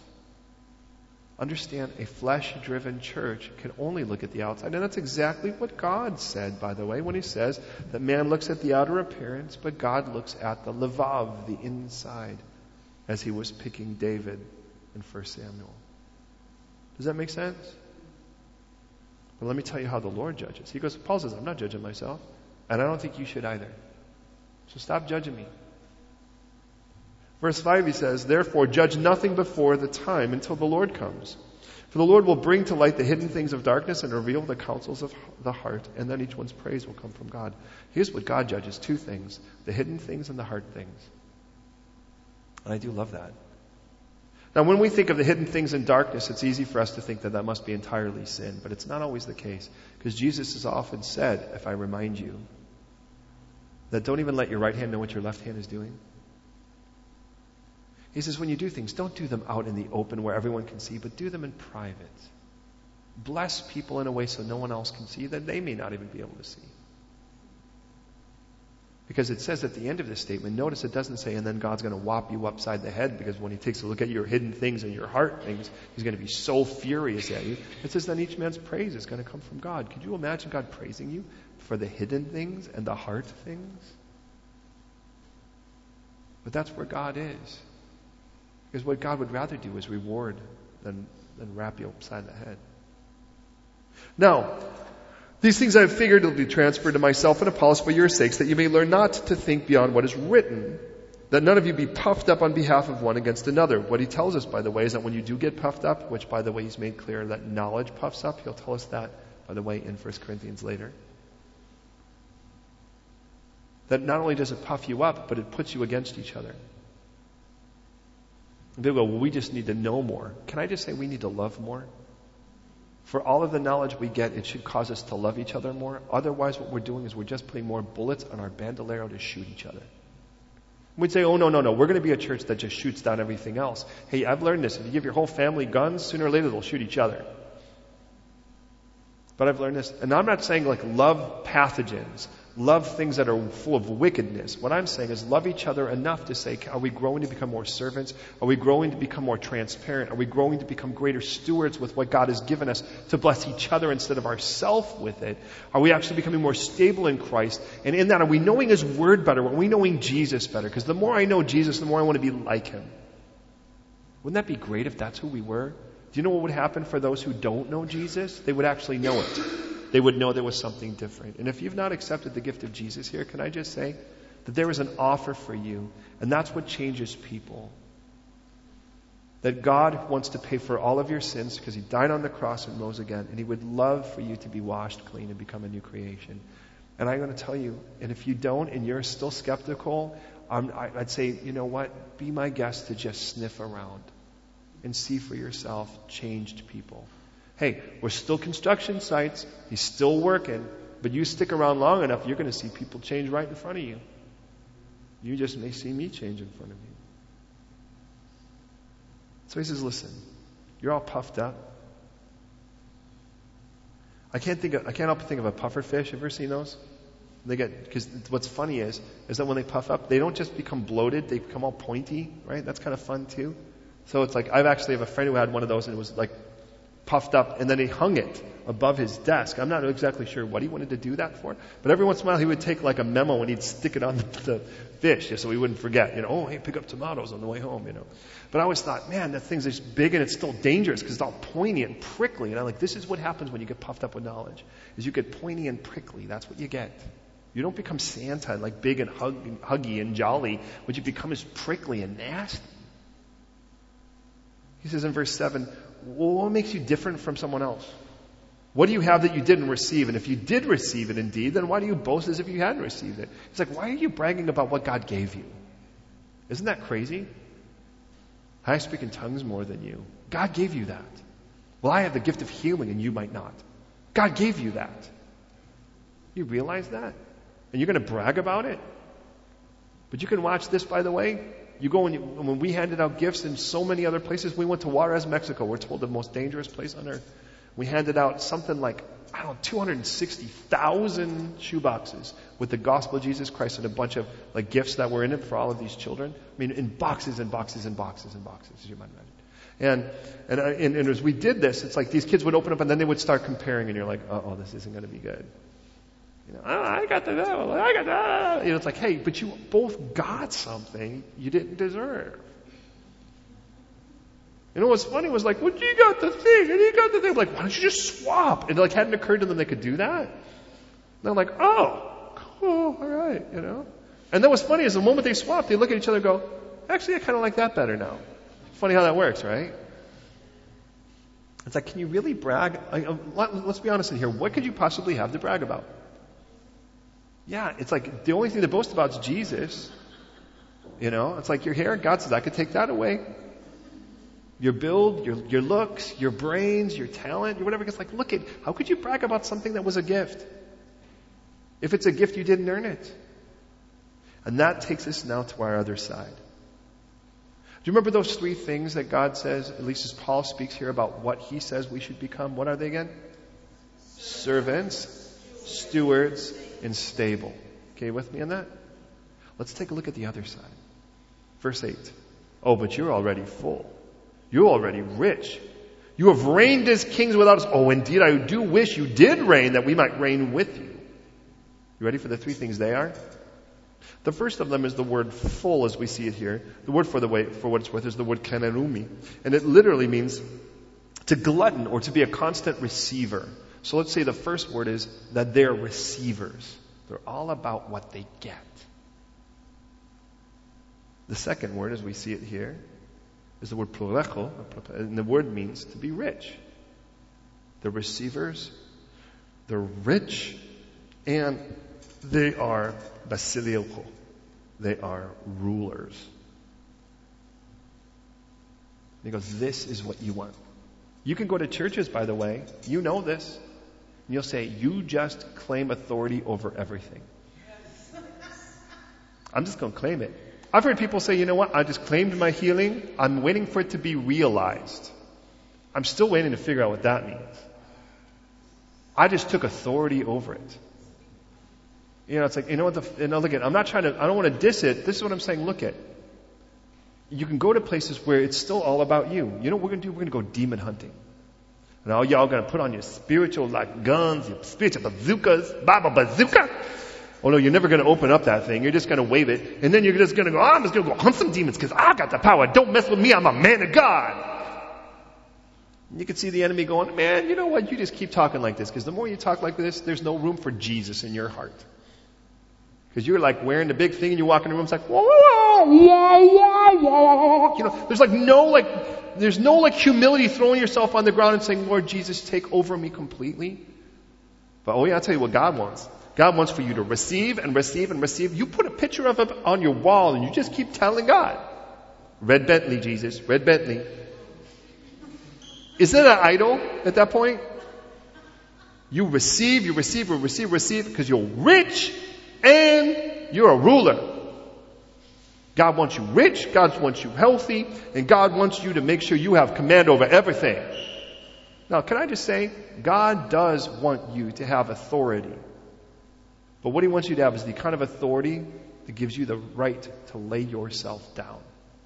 Understand a flesh driven church can only look at the outside. And that's exactly what God said, by the way, when He says that man looks at the outer appearance, but God looks at the levav, the inside, as He was picking David in 1 Samuel. Does that make sense? But let me tell you how the Lord judges. He goes, Paul says, I'm not judging myself, and I don't think you should either. So stop judging me. Verse 5 he says, Therefore judge nothing before the time until the Lord comes. For the Lord will bring to light the hidden things of darkness and reveal the counsels of the heart, and then each one's praise will come from God. Here's what God judges two things the hidden things and the heart things. And I do love that. Now, when we think of the hidden things in darkness, it's easy for us to think that that must be entirely sin, but it's not always the case. Because Jesus has often said, if I remind you, that don't even let your right hand know what your left hand is doing. He says, when you do things, don't do them out in the open where everyone can see, but do them in private. Bless people in a way so no one else can see that they may not even be able to see. Because it says at the end of this statement, notice it doesn't say, and then God's going to whop you upside the head because when He takes a look at your hidden things and your heart things, He's going to be so furious at you. It says, then each man's praise is going to come from God. Could you imagine God praising you for the hidden things and the heart things? But that's where God is. Because what God would rather do is reward than, than wrap you upside the head. Now, these things I have figured will be transferred to myself and Apollos for your sakes, that you may learn not to think beyond what is written, that none of you be puffed up on behalf of one against another. What he tells us, by the way, is that when you do get puffed up, which, by the way, he's made clear that knowledge puffs up, he'll tell us that, by the way, in 1 Corinthians later. That not only does it puff you up, but it puts you against each other. People go, well, we just need to know more. Can I just say we need to love more? For all of the knowledge we get, it should cause us to love each other more. Otherwise, what we're doing is we're just putting more bullets on our bandolero to shoot each other. We'd say, oh, no, no, no, we're going to be a church that just shoots down everything else. Hey, I've learned this. If you give your whole family guns, sooner or later they'll shoot each other. But I've learned this. And I'm not saying like love pathogens love things that are full of wickedness. What I'm saying is love each other enough to say, are we growing to become more servants? Are we growing to become more transparent? Are we growing to become greater stewards with what God has given us to bless each other instead of ourselves with it? Are we actually becoming more stable in Christ? And in that, are we knowing His Word better? Are we knowing Jesus better? Because the more I know Jesus, the more I want to be like Him. Wouldn't that be great if that's who we were? Do you know what would happen for those who don't know Jesus? They would actually know it they would know there was something different. And if you've not accepted the gift of Jesus here, can I just say that there is an offer for you, and that's what changes people. That God wants to pay for all of your sins because He died on the cross and rose again, and He would love for you to be washed clean and become a new creation. And I'm going to tell you, and if you don't and you're still skeptical, um, I'd say, you know what? Be my guest to just sniff around and see for yourself changed people. Hey, we're still construction sites. He's still working. But you stick around long enough, you're going to see people change right in front of you. You just may see me change in front of you. So he says, listen, you're all puffed up. I can't think of, I can't help but think of a puffer fish. Ever seen those? They get, because what's funny is, is that when they puff up, they don't just become bloated, they become all pointy, right? That's kind of fun too. So it's like, I've actually have a friend who had one of those and it was like puffed up, and then he hung it above his desk. I'm not exactly sure what he wanted to do that for, but every once in a while he would take like a memo and he'd stick it on the, fish just so he wouldn't forget. You know, oh, hey, pick up tomatoes on the way home, you know. But I always thought, man, that thing's just big and it's still dangerous because it's all pointy and prickly. And I'm like, this is what happens when you get puffed up with knowledge, is you get pointy and prickly. That's what you get. You don't become Santa, like big and hug, huggy and jolly. What you become is prickly and nasty. He says in verse 7, well, what makes you different from someone else? What do you have that you didn't receive? And if you did receive it indeed, then why do you boast as if you hadn't received it? It's like, why are you bragging about what God gave you? Isn't that crazy? I speak in tongues more than you. God gave you that. Well, I have the gift of healing and you might not. God gave you that. You realize that? And you're going to brag about it? But you can watch this, by the way. You go and when we handed out gifts in so many other places, we went to Juarez, Mexico. We're told the most dangerous place on earth. We handed out something like, I don't know, 260,000 shoeboxes with the gospel of Jesus Christ and a bunch of like gifts that were in it for all of these children. I mean, in boxes and boxes and boxes and boxes, as you might imagine. And, and, uh, and, and as we did this, it's like these kids would open up and then they would start comparing and you're like, oh, this isn't going to be good. You know, oh, I got the, I got that. You know, it's like, hey, but you both got something you didn't deserve. You know what's funny was like, well, you got the thing and you got the thing. Like, why don't you just swap? And like hadn't occurred to them they could do that. And they're like, oh, cool, all right, you know. And then what's funny is the moment they swap, they look at each other and go, actually, I kind of like that better now. Funny how that works, right? It's like, can you really brag? Um, let's be honest in here. What could you possibly have to brag about? Yeah, it's like the only thing to boast about is Jesus. You know, it's like your hair. God says, I could take that away. Your build, your, your looks, your brains, your talent, your whatever. It's like, look at, how could you brag about something that was a gift? If it's a gift, you didn't earn it. And that takes us now to our other side. Do you remember those three things that God says, at least as Paul speaks here about what he says we should become? What are they again? Servants, stewards, and stable. Okay, with me on that? Let's take a look at the other side. Verse 8. Oh, but you're already full. You're already rich. You have reigned as kings without us. Oh, indeed, I do wish you did reign that we might reign with you. You ready for the three things they are? The first of them is the word full as we see it here. The word for the way, for what it's worth is the word kanerumi. And it literally means to glutton or to be a constant receiver. So let's say the first word is that they're receivers. They're all about what they get. The second word, as we see it here, is the word plurecho, and the word means to be rich. The receivers, they're rich, and they are basilioko. They are rulers. he goes, This is what you want. You can go to churches, by the way. You know this. And you'll say, You just claim authority over everything. I'm just going to claim it. I've heard people say, you know what, I just claimed my healing. I'm waiting for it to be realized. I'm still waiting to figure out what that means. I just took authority over it. You know, it's like, you know what, the, you know, look at, I'm not trying to, I don't want to diss it. This is what I'm saying, look at. You can go to places where it's still all about you. You know what we're going to do? We're going to go demon hunting. And all y'all to put on your spiritual like guns, your spiritual bazookas, Baba bazooka. Oh no, you're never to open up that thing. You're just to wave it. And then you're just to go, oh, I'm just to go hunt some demons because I got the power. Don't mess with me. I'm a man of God. You can see the enemy going, man, you know what? You just keep talking like this because the more you talk like this, there's no room for Jesus in your heart. Because you're like wearing the big thing and you walk in the room, it's like, whoa, whoa, whoa, you know, there's like no like, there's no like humility throwing yourself on the ground and saying, Lord Jesus, take over me completely. But oh yeah, I'll tell you what God wants. God wants for you to receive and receive and receive. You put a picture of it on your wall and you just keep telling God, red Bentley, Jesus, red Bentley. Is that an idol at that point? You receive, you receive, you receive, receive because you're rich and you're a ruler. God wants you rich, God wants you healthy, and God wants you to make sure you have command over everything. Now, can I just say, God does want you to have authority. But what He wants you to have is the kind of authority that gives you the right to lay yourself down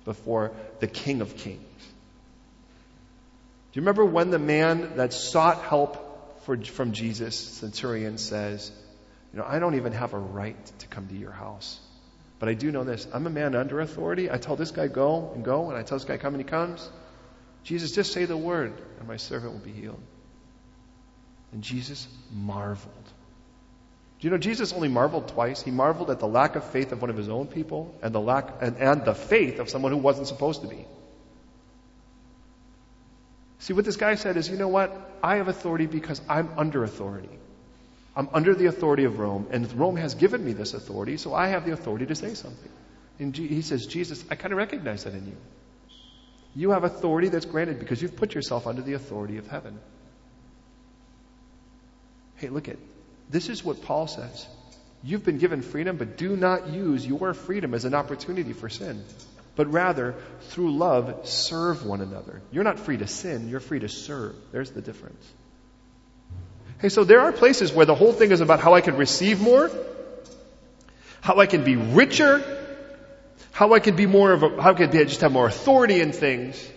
before the King of Kings. Do you remember when the man that sought help for, from Jesus, centurion, says, you know, I don't even have a right to come to your house. But I do know this. I'm a man under authority. I tell this guy go and go, and I tell this guy come and he comes. Jesus, just say the word, and my servant will be healed. And Jesus marveled. Do you know Jesus only marveled twice? He marveled at the lack of faith of one of his own people and the lack and, and the faith of someone who wasn't supposed to be. See what this guy said is, you know what? I have authority because I'm under authority. I'm under the authority of Rome, and Rome has given me this authority, so I have the authority to say something. And he says, Jesus, I kind of recognize that in you. You have authority that's granted because you've put yourself under the authority of heaven. Hey, look at this is what Paul says. You've been given freedom, but do not use your freedom as an opportunity for sin. But rather, through love, serve one another. You're not free to sin, you're free to serve. There's the difference. Hey, so there are places where the whole thing is about how I can receive more, how I can be richer, how I can be more of a, how I can just have more authority in things.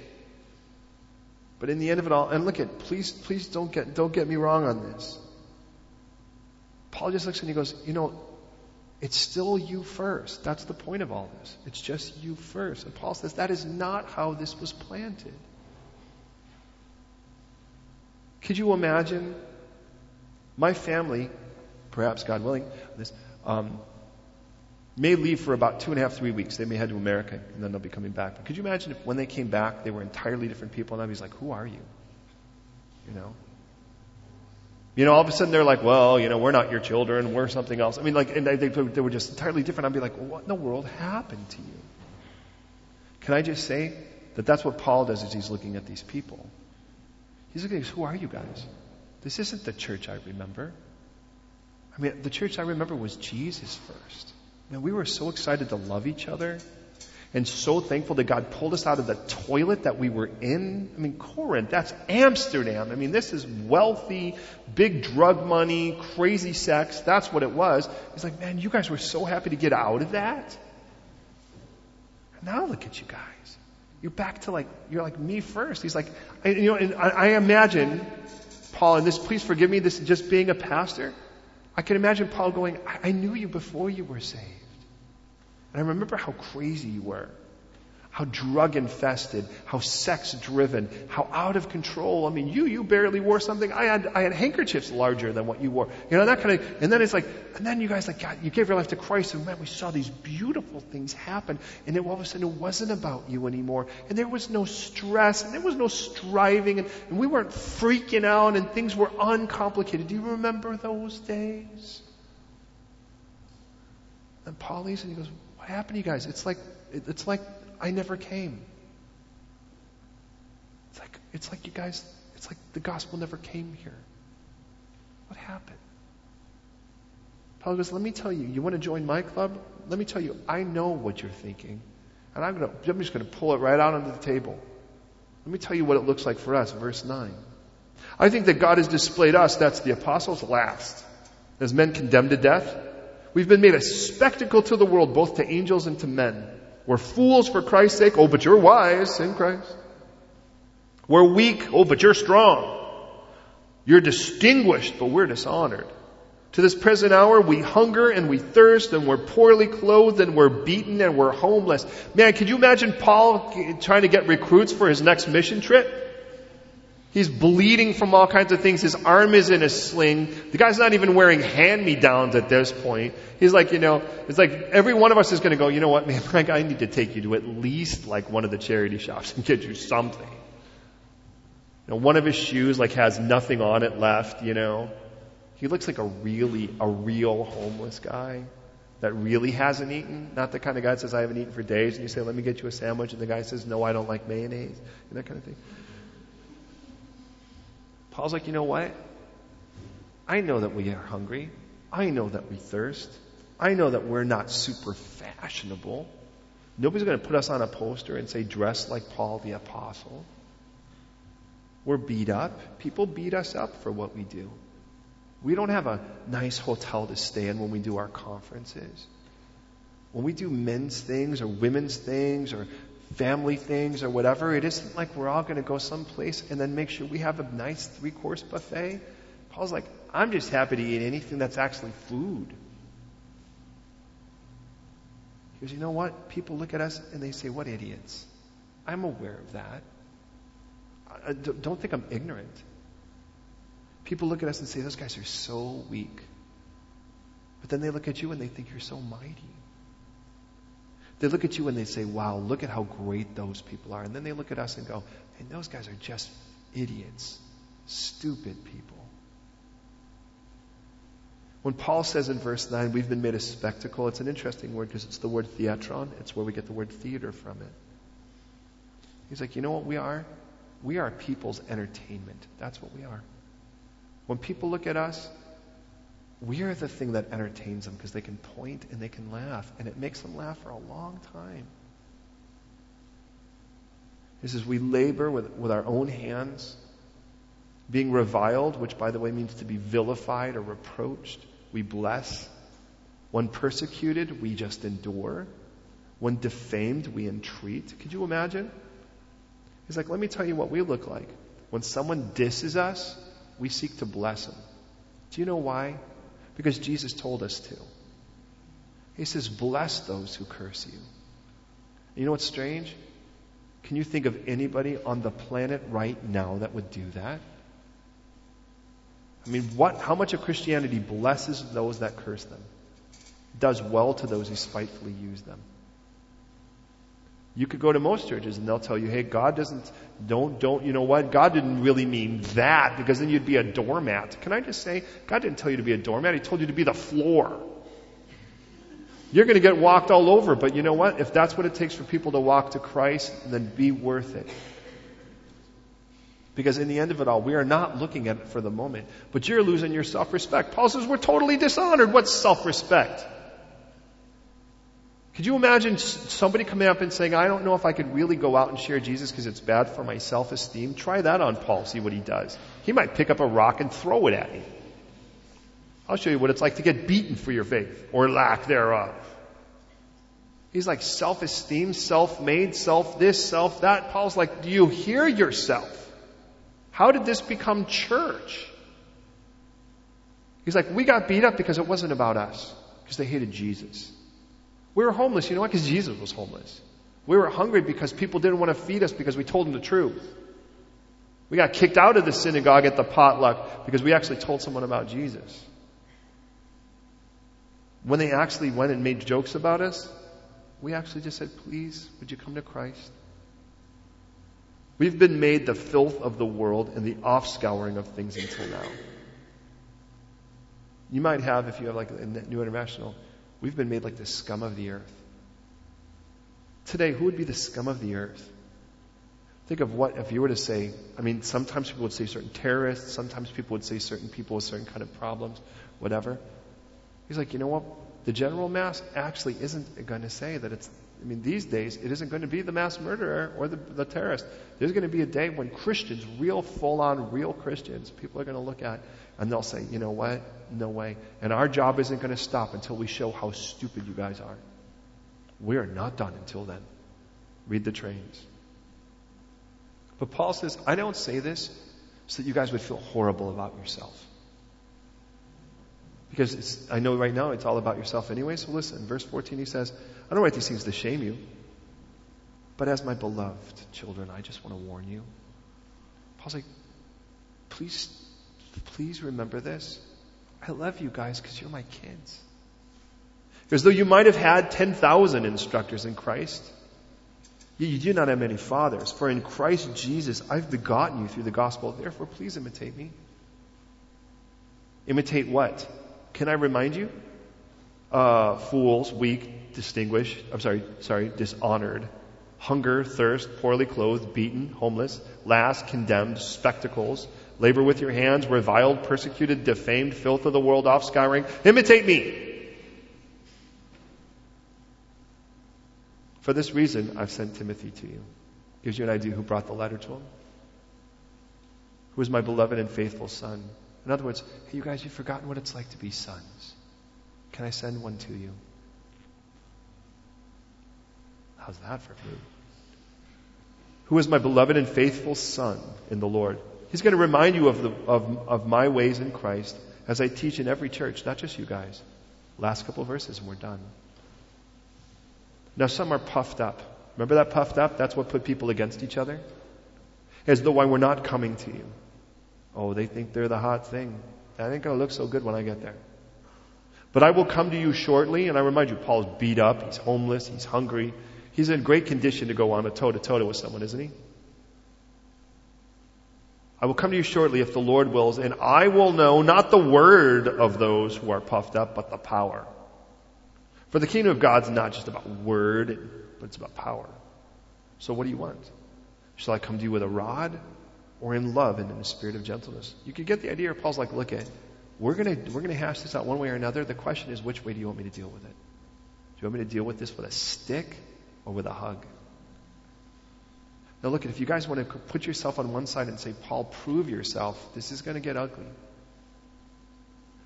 But in the end of it all, and look at, please, please don't get, don't get me wrong on this. Paul just looks and he goes, you know, it's still you first. That's the point of all this. It's just you first. And Paul says that is not how this was planted. Could you imagine my family, perhaps God willing, this, um, may leave for about two and a half, three weeks. They may head to America and then they'll be coming back. But could you imagine if when they came back, they were entirely different people and I'd be like, who are you? You know? You know, all of a sudden they're like, well, you know, we're not your children, we're something else. I mean, like, and they, they were just entirely different. I'd be like, what in the world happened to you? Can I just say that that's what Paul does as he's looking at these people? He's looking at, who are you guys? This isn't the church I remember. I mean, the church I remember was Jesus first. Man, we were so excited to love each other and so thankful that God pulled us out of the toilet that we were in. I mean, Corinth, that's Amsterdam. I mean, this is wealthy, big drug money, crazy sex. That's what it was. He's like, man, you guys were so happy to get out of that. Now look at you guys. You're back to like, you're like me first. He's like, you know, and I, I imagine, Paul, and this, please forgive me, this just being a pastor. I can imagine Paul going, I, I knew you before you were saved. And I remember how crazy you were, how drug infested, how sex driven, how out of control. I mean, you, you barely wore something. I had, I had handkerchiefs larger than what you wore. You know, that kind of, and then it's like, and then you guys like, God, you gave your life to Christ and man, we saw these beautiful things happen. And then all of a sudden it wasn't about you anymore. And there was no stress and there was no striving and, and we weren't freaking out and things were uncomplicated. Do you remember those days? And Paul leaves and he goes, what happened to you guys? It's like, it's like I never came. It's like, it's like you guys, it's like the gospel never came here. What happened? Paul goes, let me tell you, you want to join my club? Let me tell you, I know what you're thinking. And I'm, gonna, I'm just going to pull it right out onto the table. Let me tell you what it looks like for us, verse 9. I think that God has displayed us, that's the apostles, last. As men condemned to death, We've been made a spectacle to the world, both to angels and to men. We're fools for Christ's sake. Oh, but you're wise in Christ. We're weak. Oh, but you're strong. You're distinguished, but we're dishonored. To this present hour, we hunger and we thirst and we're poorly clothed and we're beaten and we're homeless. Man, could you imagine Paul trying to get recruits for his next mission trip? He's bleeding from all kinds of things. His arm is in a sling. The guy's not even wearing hand-me-downs at this point. He's like, you know, it's like every one of us is going to go, you know what, man, Frank, I need to take you to at least like one of the charity shops and get you something. You know, one of his shoes like has nothing on it left, you know. He looks like a really, a real homeless guy that really hasn't eaten. Not the kind of guy that says, I haven't eaten for days. And you say, let me get you a sandwich. And the guy says, no, I don't like mayonnaise. And that kind of thing. Paul's like, you know what? I know that we are hungry. I know that we thirst. I know that we're not super fashionable. Nobody's going to put us on a poster and say, dress like Paul the Apostle. We're beat up. People beat us up for what we do. We don't have a nice hotel to stay in when we do our conferences. When we do men's things or women's things or family things or whatever. It isn't like we're all going to go someplace and then make sure we have a nice three course buffet. Paul's like, I'm just happy to eat anything that's actually food. Goes, you know what? People look at us and they say, what idiots. I'm aware of that. I don't think I'm ignorant. People look at us and say, those guys are so weak. But then they look at you and they think you're so mighty. They look at you and they say, wow, look at how great those people are. And then they look at us and go, and those guys are just idiots, stupid people. When Paul says in verse 9, we've been made a spectacle, it's an interesting word because it's the word theatron. It's where we get the word theater from it. He's like, you know what we are? We are people's entertainment. That's what we are. When people look at us, we are the thing that entertains them because they can point and they can laugh, and it makes them laugh for a long time. This says, we labor with, with our own hands, being reviled, which by the way means to be vilified or reproached. We bless. When persecuted, we just endure. When defamed, we entreat. Could you imagine? He's like, let me tell you what we look like. when someone disses us, we seek to bless them. Do you know why? Because Jesus told us to. He says, Bless those who curse you. You know what's strange? Can you think of anybody on the planet right now that would do that? I mean, what, how much of Christianity blesses those that curse them? Does well to those who spitefully use them. You could go to most churches and they'll tell you, hey, God doesn't, don't, don't, you know what? God didn't really mean that because then you'd be a doormat. Can I just say, God didn't tell you to be a doormat. He told you to be the floor. You're going to get walked all over, but you know what? If that's what it takes for people to walk to Christ, then be worth it. Because in the end of it all, we are not looking at it for the moment, but you're losing your self-respect. Paul says we're totally dishonored. What's self-respect? Could you imagine somebody coming up and saying, I don't know if I could really go out and share Jesus because it's bad for my self-esteem? Try that on Paul, see what he does. He might pick up a rock and throw it at me. I'll show you what it's like to get beaten for your faith, or lack thereof. He's like self-esteem, self-made, self this, self that. Paul's like, do you hear yourself? How did this become church? He's like, we got beat up because it wasn't about us, because they hated Jesus. We were homeless, you know what? Because Jesus was homeless. We were hungry because people didn't want to feed us because we told them the truth. We got kicked out of the synagogue at the potluck because we actually told someone about Jesus. When they actually went and made jokes about us, we actually just said, please, would you come to Christ? We've been made the filth of the world and the offscouring of things until now. You might have, if you have like a New International, We've been made like the scum of the earth. Today, who would be the scum of the earth? Think of what, if you were to say, I mean, sometimes people would say certain terrorists, sometimes people would say certain people with certain kind of problems, whatever. He's like, you know what? The general mass actually isn't going to say that it's, I mean, these days, it isn't going to be the mass murderer or the, the terrorist. There's going to be a day when Christians, real full on, real Christians, people are going to look at and they'll say, you know what? No way. And our job isn't going to stop until we show how stupid you guys are. We are not done until then. Read the trains. But Paul says, I don't say this so that you guys would feel horrible about yourself. Because I know right now it's all about yourself anyway. So listen, verse 14 he says, I don't write these things to shame you, but as my beloved children, I just want to warn you. Paul's like, please, please remember this. I love you guys because you're my kids. As though you might have had 10,000 instructors in Christ. You do not have many fathers. For in Christ Jesus I've begotten you through the gospel. Therefore, please imitate me. Imitate what? Can I remind you? Uh, fools, weak, distinguished, I'm sorry, sorry, dishonored, hunger, thirst, poorly clothed, beaten, homeless, last, condemned, spectacles, Labor with your hands, reviled, persecuted, defamed, filth of the world, off scouring. Imitate me. For this reason, I've sent Timothy to you. Gives you an idea who brought the letter to him. Who is my beloved and faithful son. In other words, hey, you guys, you've forgotten what it's like to be sons. Can I send one to you? How's that for food? Who is my beloved and faithful son in the Lord? He's going to remind you of, the, of, of my ways in Christ as I teach in every church, not just you guys. Last couple verses and we're done. Now some are puffed up. Remember that puffed up? That's what put people against each other? As though I were not coming to you. Oh, they think they're the hot thing. That ain't gonna look so good when I get there. But I will come to you shortly, and I remind you, Paul's beat up, he's homeless, he's hungry. He's in great condition to go on a toe to toe with someone, isn't he? I will come to you shortly if the Lord wills, and I will know not the word of those who are puffed up, but the power. For the kingdom of God is not just about word, but it's about power. So what do you want? Shall I come to you with a rod or in love and in the spirit of gentleness? You can get the idea. Paul's like, look at, we're gonna, we're gonna hash this out one way or another. The question is, which way do you want me to deal with it? Do you want me to deal with this with a stick or with a hug? Now look, if you guys want to put yourself on one side and say, Paul, prove yourself, this is going to get ugly.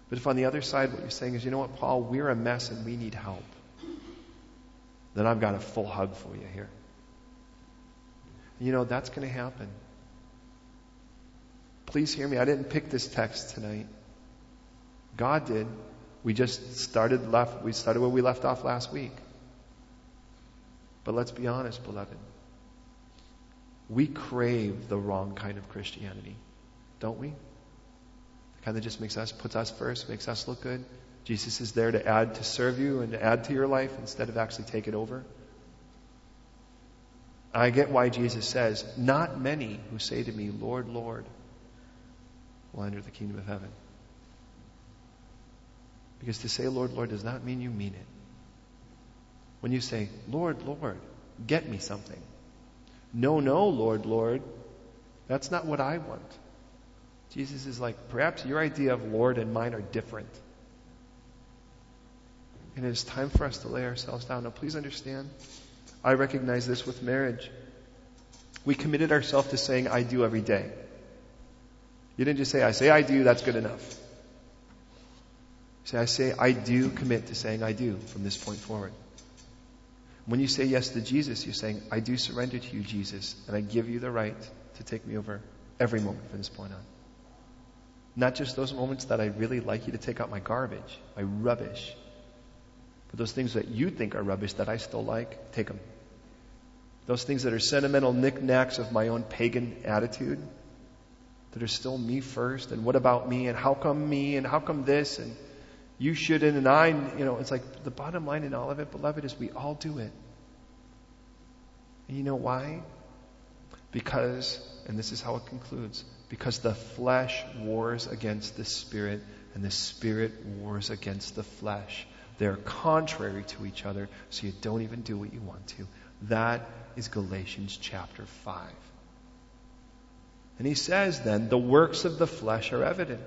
But if on the other side what you're saying is, you know what, Paul, we're a mess and we need help, then I've got a full hug for you here. You know, that's going to happen. Please hear me. I didn't pick this text tonight. God did. We just started left, we started where we left off last week. But let's be honest, beloved. We crave the wrong kind of Christianity, don't we? The kind that just makes us, puts us first, makes us look good. Jesus is there to add, to serve you and to add to your life instead of actually take it over. I get why Jesus says, Not many who say to me, Lord, Lord, will enter the kingdom of heaven. Because to say, Lord, Lord, does not mean you mean it. When you say, Lord, Lord, get me something. No, no, Lord, Lord, that's not what I want. Jesus is like, perhaps your idea of Lord and mine are different. And it is time for us to lay ourselves down. Now, please understand, I recognize this with marriage. We committed ourselves to saying, I do every day. You didn't just say, I say I do, that's good enough. say, I say I do commit to saying I do from this point forward. When you say yes to Jesus, you're saying, I do surrender to you, Jesus, and I give you the right to take me over every moment from this point on. Not just those moments that I really like you to take out my garbage, my rubbish, but those things that you think are rubbish that I still like, take them. Those things that are sentimental knickknacks of my own pagan attitude, that are still me first, and what about me, and how come me, and how come this, and you shouldn't, and I, you know, it's like the bottom line in all of it, beloved, is we all do it. And you know why? Because, and this is how it concludes, because the flesh wars against the spirit, and the spirit wars against the flesh. They're contrary to each other, so you don't even do what you want to. That is Galatians chapter 5. And he says then, the works of the flesh are evident.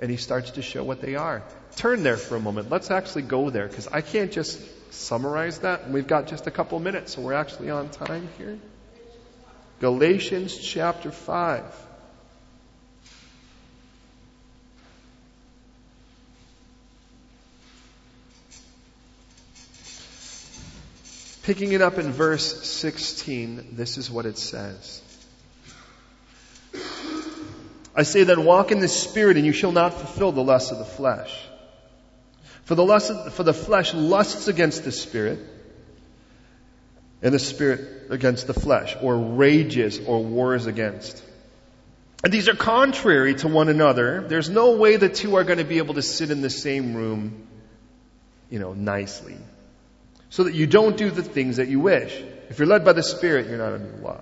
And he starts to show what they are. Turn there for a moment. Let's actually go there because I can't just summarize that. We've got just a couple minutes, so we're actually on time here. Galatians chapter 5. Picking it up in verse 16, this is what it says. I say then, walk in the Spirit, and you shall not fulfill the lusts of the flesh. For the, lust of, for the flesh lusts against the Spirit, and the Spirit against the flesh, or rages or wars against. And these are contrary to one another. There's no way the two are going to be able to sit in the same room, you know, nicely so that you don't do the things that you wish. If you're led by the Spirit, you're not under the law.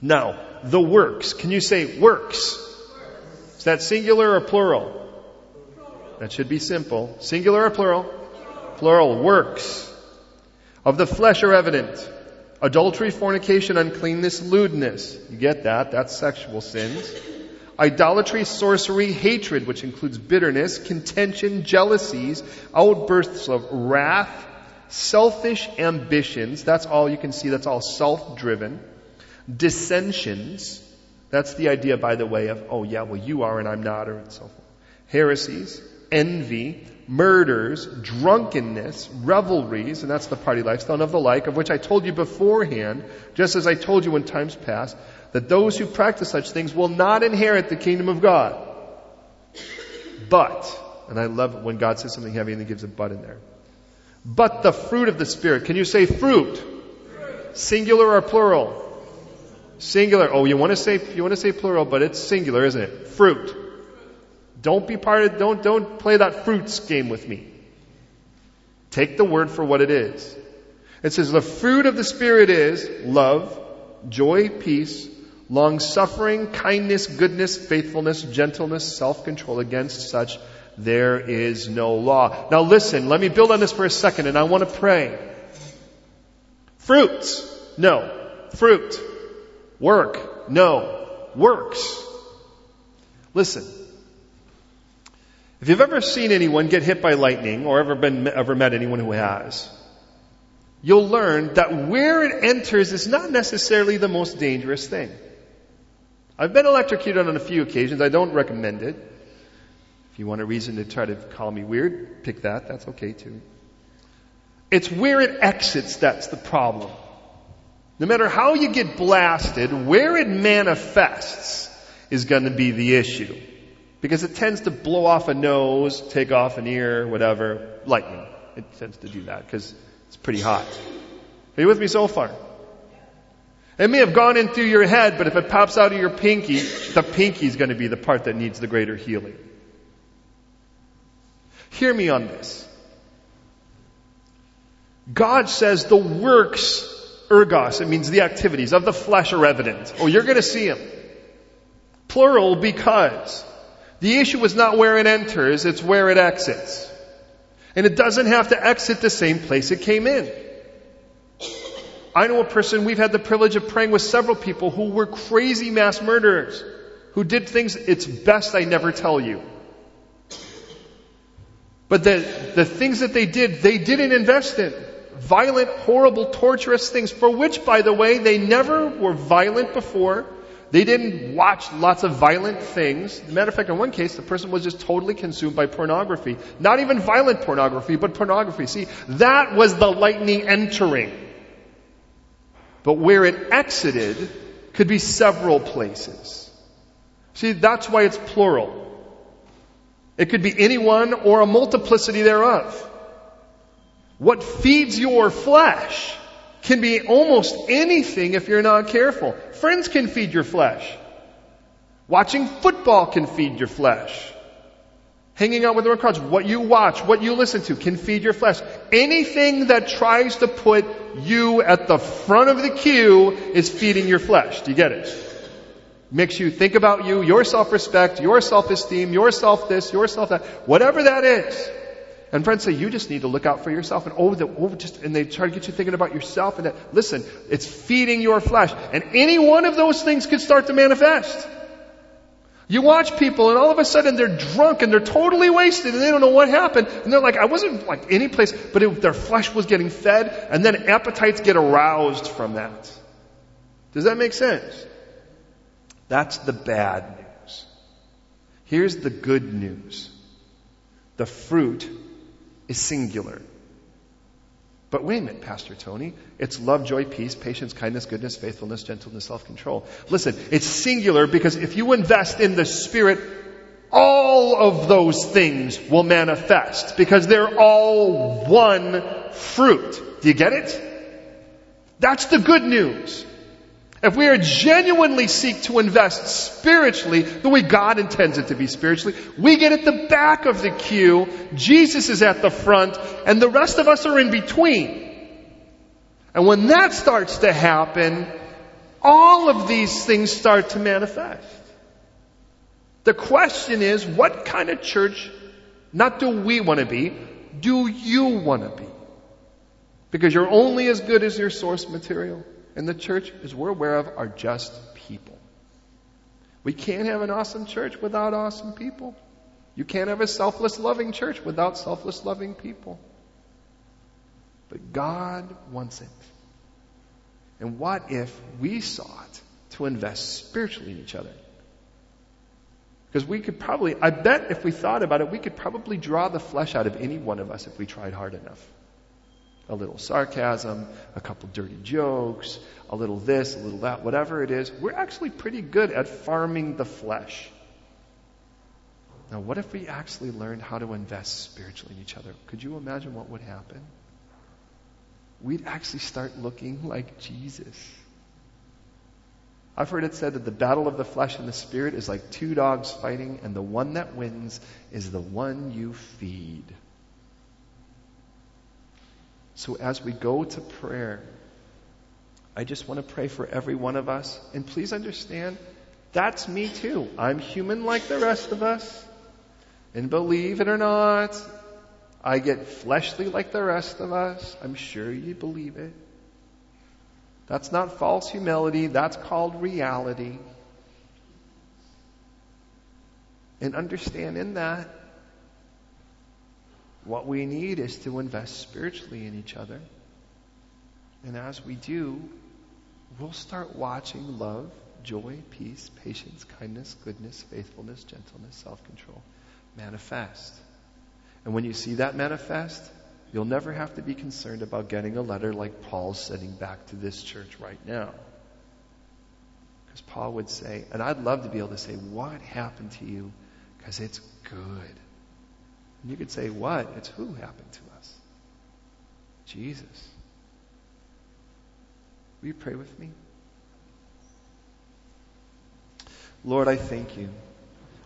Now, the works. Can you say works? Is that singular or plural? That should be simple. Singular or plural? Plural. Works of the flesh are evident. Adultery, fornication, uncleanness, lewdness. You get that? That's sexual sins. Idolatry, sorcery, hatred, which includes bitterness, contention, jealousies, outbursts of wrath, selfish ambitions, that's all you can see, that's all self driven. Dissensions, that's the idea, by the way, of, oh yeah, well you are and I'm not, or so forth. Heresies, envy, murders, drunkenness, revelries, and that's the party lifestyle, and of the like, of which I told you beforehand, just as I told you in times past, that those who practice such things will not inherit the kingdom of God. But, and I love when God says something heavy and he gives a but in there. But the fruit of the Spirit. Can you say fruit? fruit. Singular or plural? Singular. Oh, you want to say you want to say plural, but it's singular, isn't it? Fruit. Don't be part of don't don't play that fruits game with me. Take the word for what it is. It says the fruit of the Spirit is love, joy, peace, long suffering, kindness, goodness, faithfulness, gentleness, self control. Against such there is no law. Now listen, let me build on this for a second and I want to pray. Fruits. No. Fruit. Work. No. Works. Listen. If you've ever seen anyone get hit by lightning or ever been, ever met anyone who has, you'll learn that where it enters is not necessarily the most dangerous thing. I've been electrocuted on a few occasions. I don't recommend it If you want a reason to try to call me weird, pick that. That's okay too. It's where it exits that's the problem. No matter how you get blasted, where it manifests is going to be the issue. Because it tends to blow off a nose, take off an ear, whatever. Lightning. It tends to do that because it's pretty hot. Are you with me so far? It may have gone in through your head, but if it pops out of your pinky, the pinky is going to be the part that needs the greater healing. Hear me on this. God says the works, ergos, it means the activities of the flesh are evident. Oh, you're going to see them. Plural because the issue is not where it enters, it's where it exits. And it doesn't have to exit the same place it came in. I know a person, we've had the privilege of praying with several people who were crazy mass murderers, who did things it's best I never tell you. But the, the things that they did, they didn't invest in. Violent, horrible, torturous things, for which, by the way, they never were violent before. They didn't watch lots of violent things. Matter of fact, in one case, the person was just totally consumed by pornography. Not even violent pornography, but pornography. See, that was the lightning entering. But where it exited could be several places. See, that's why it's plural. It could be anyone or a multiplicity thereof. What feeds your flesh can be almost anything if you're not careful. Friends can feed your flesh. Watching football can feed your flesh. Hanging out with the crowds, what you watch, what you listen to can feed your flesh. Anything that tries to put you at the front of the queue is feeding your flesh. Do you get it? Makes you think about you, your self-respect, your self-esteem, your self this, your self that, whatever that is. And friends say, you just need to look out for yourself. And oh, the, oh, just, and they try to get you thinking about yourself. And that, listen, it's feeding your flesh. And any one of those things could start to manifest. You watch people and all of a sudden they're drunk and they're totally wasted and they don't know what happened. And they're like, I wasn't like any place, but it, their flesh was getting fed and then appetites get aroused from that. Does that make sense? That's the bad news. Here's the good news. The fruit is singular. But wait a minute, Pastor Tony. It's love, joy, peace, patience, kindness, goodness, faithfulness, gentleness, self-control. Listen, it's singular because if you invest in the Spirit, all of those things will manifest because they're all one fruit. Do you get it? That's the good news. If we are genuinely seek to invest spiritually the way God intends it to be spiritually, we get at the back of the queue, Jesus is at the front, and the rest of us are in between. And when that starts to happen, all of these things start to manifest. The question is, what kind of church, not do we want to be, do you want to be? Because you're only as good as your source material. And the church, as we're aware of, are just people. We can't have an awesome church without awesome people. You can't have a selfless, loving church without selfless, loving people. But God wants it. And what if we sought to invest spiritually in each other? Because we could probably, I bet if we thought about it, we could probably draw the flesh out of any one of us if we tried hard enough a little sarcasm, a couple dirty jokes, a little this, a little that, whatever it is, we're actually pretty good at farming the flesh. Now, what if we actually learned how to invest spiritually in each other? Could you imagine what would happen? We'd actually start looking like Jesus. I've heard it said that the battle of the flesh and the spirit is like two dogs fighting, and the one that wins is the one you feed. So as we go to prayer, I just want to pray for every one of us. And please understand, that's me too. I'm human like the rest of us. And believe it or not, I get fleshly like the rest of us. I'm sure you believe it. That's not false humility. That's called reality. And understand in that, what we need is to invest spiritually in each other. And as we do, we'll start watching love, joy, peace, patience, kindness, goodness, faithfulness, gentleness, self control manifest. And when you see that manifest, you'll never have to be concerned about getting a letter like Paul's sending back to this church right now. Because Paul would say. And I'd love to be able to say, What happened to you? Because it's good. You could say, What? It's who happened to us? Jesus. Will you pray with me? Lord, I thank you.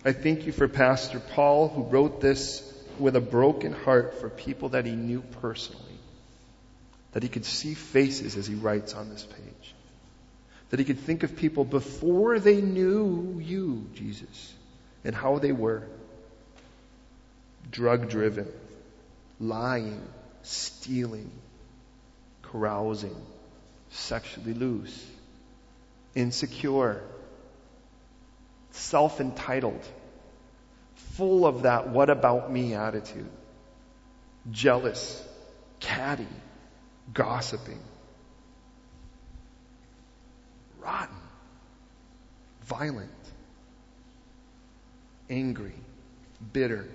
I thank you for Pastor Paul who wrote this with a broken heart for people that he knew personally. That he could see faces as he writes on this page. That he could think of people before they knew you, Jesus, and how they were. Drug driven, lying, stealing, carousing, sexually loose, insecure, self entitled, full of that what about me attitude, jealous, catty, gossiping, rotten, violent, angry, bitter,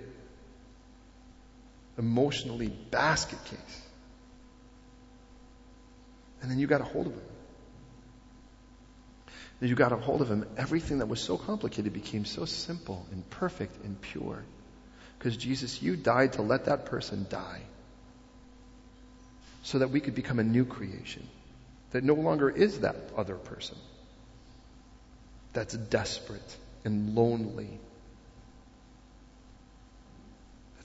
emotionally basket case. And then you got a hold of him. Then you got a hold of him. Everything that was so complicated became so simple and perfect and pure. Because Jesus, you died to let that person die. So that we could become a new creation. That no longer is that other person. That's desperate and lonely.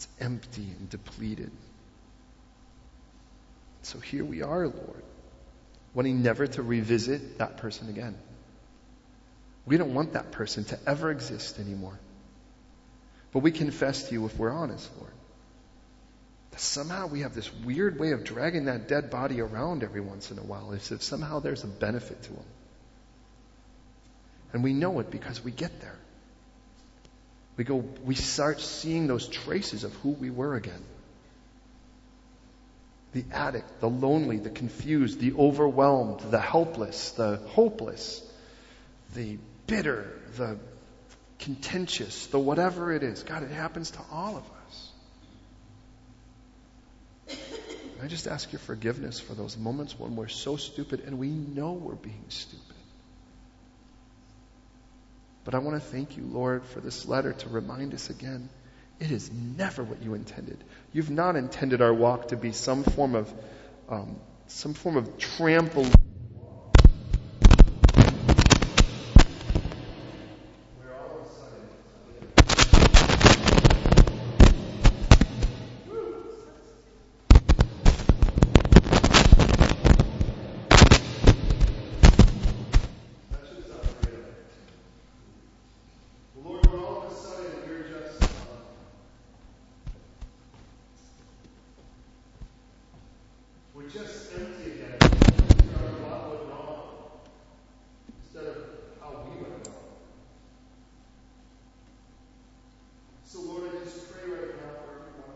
That's empty and depleted. So here we are, Lord wanting never to revisit that person again. We don't want that person to ever exist anymore. But we confess to you if we're honest, Lord. That somehow we have this weird way of dragging that dead body around every once in a while as if somehow there's a benefit to him. And we know it because we get there. We go, we start seeing those traces of who we were again the addict, the lonely, the confused, the overwhelmed, the helpless, the hopeless, the bitter, the contentious, the whatever it is. God, it happens to all of us. I just ask your forgiveness for those moments when we're so stupid and we know we're being stupid. But I want to thank you, Lord, for this letter to remind us again it is never what you intended. You've not intended our walk to be some form of um, some form of trampoline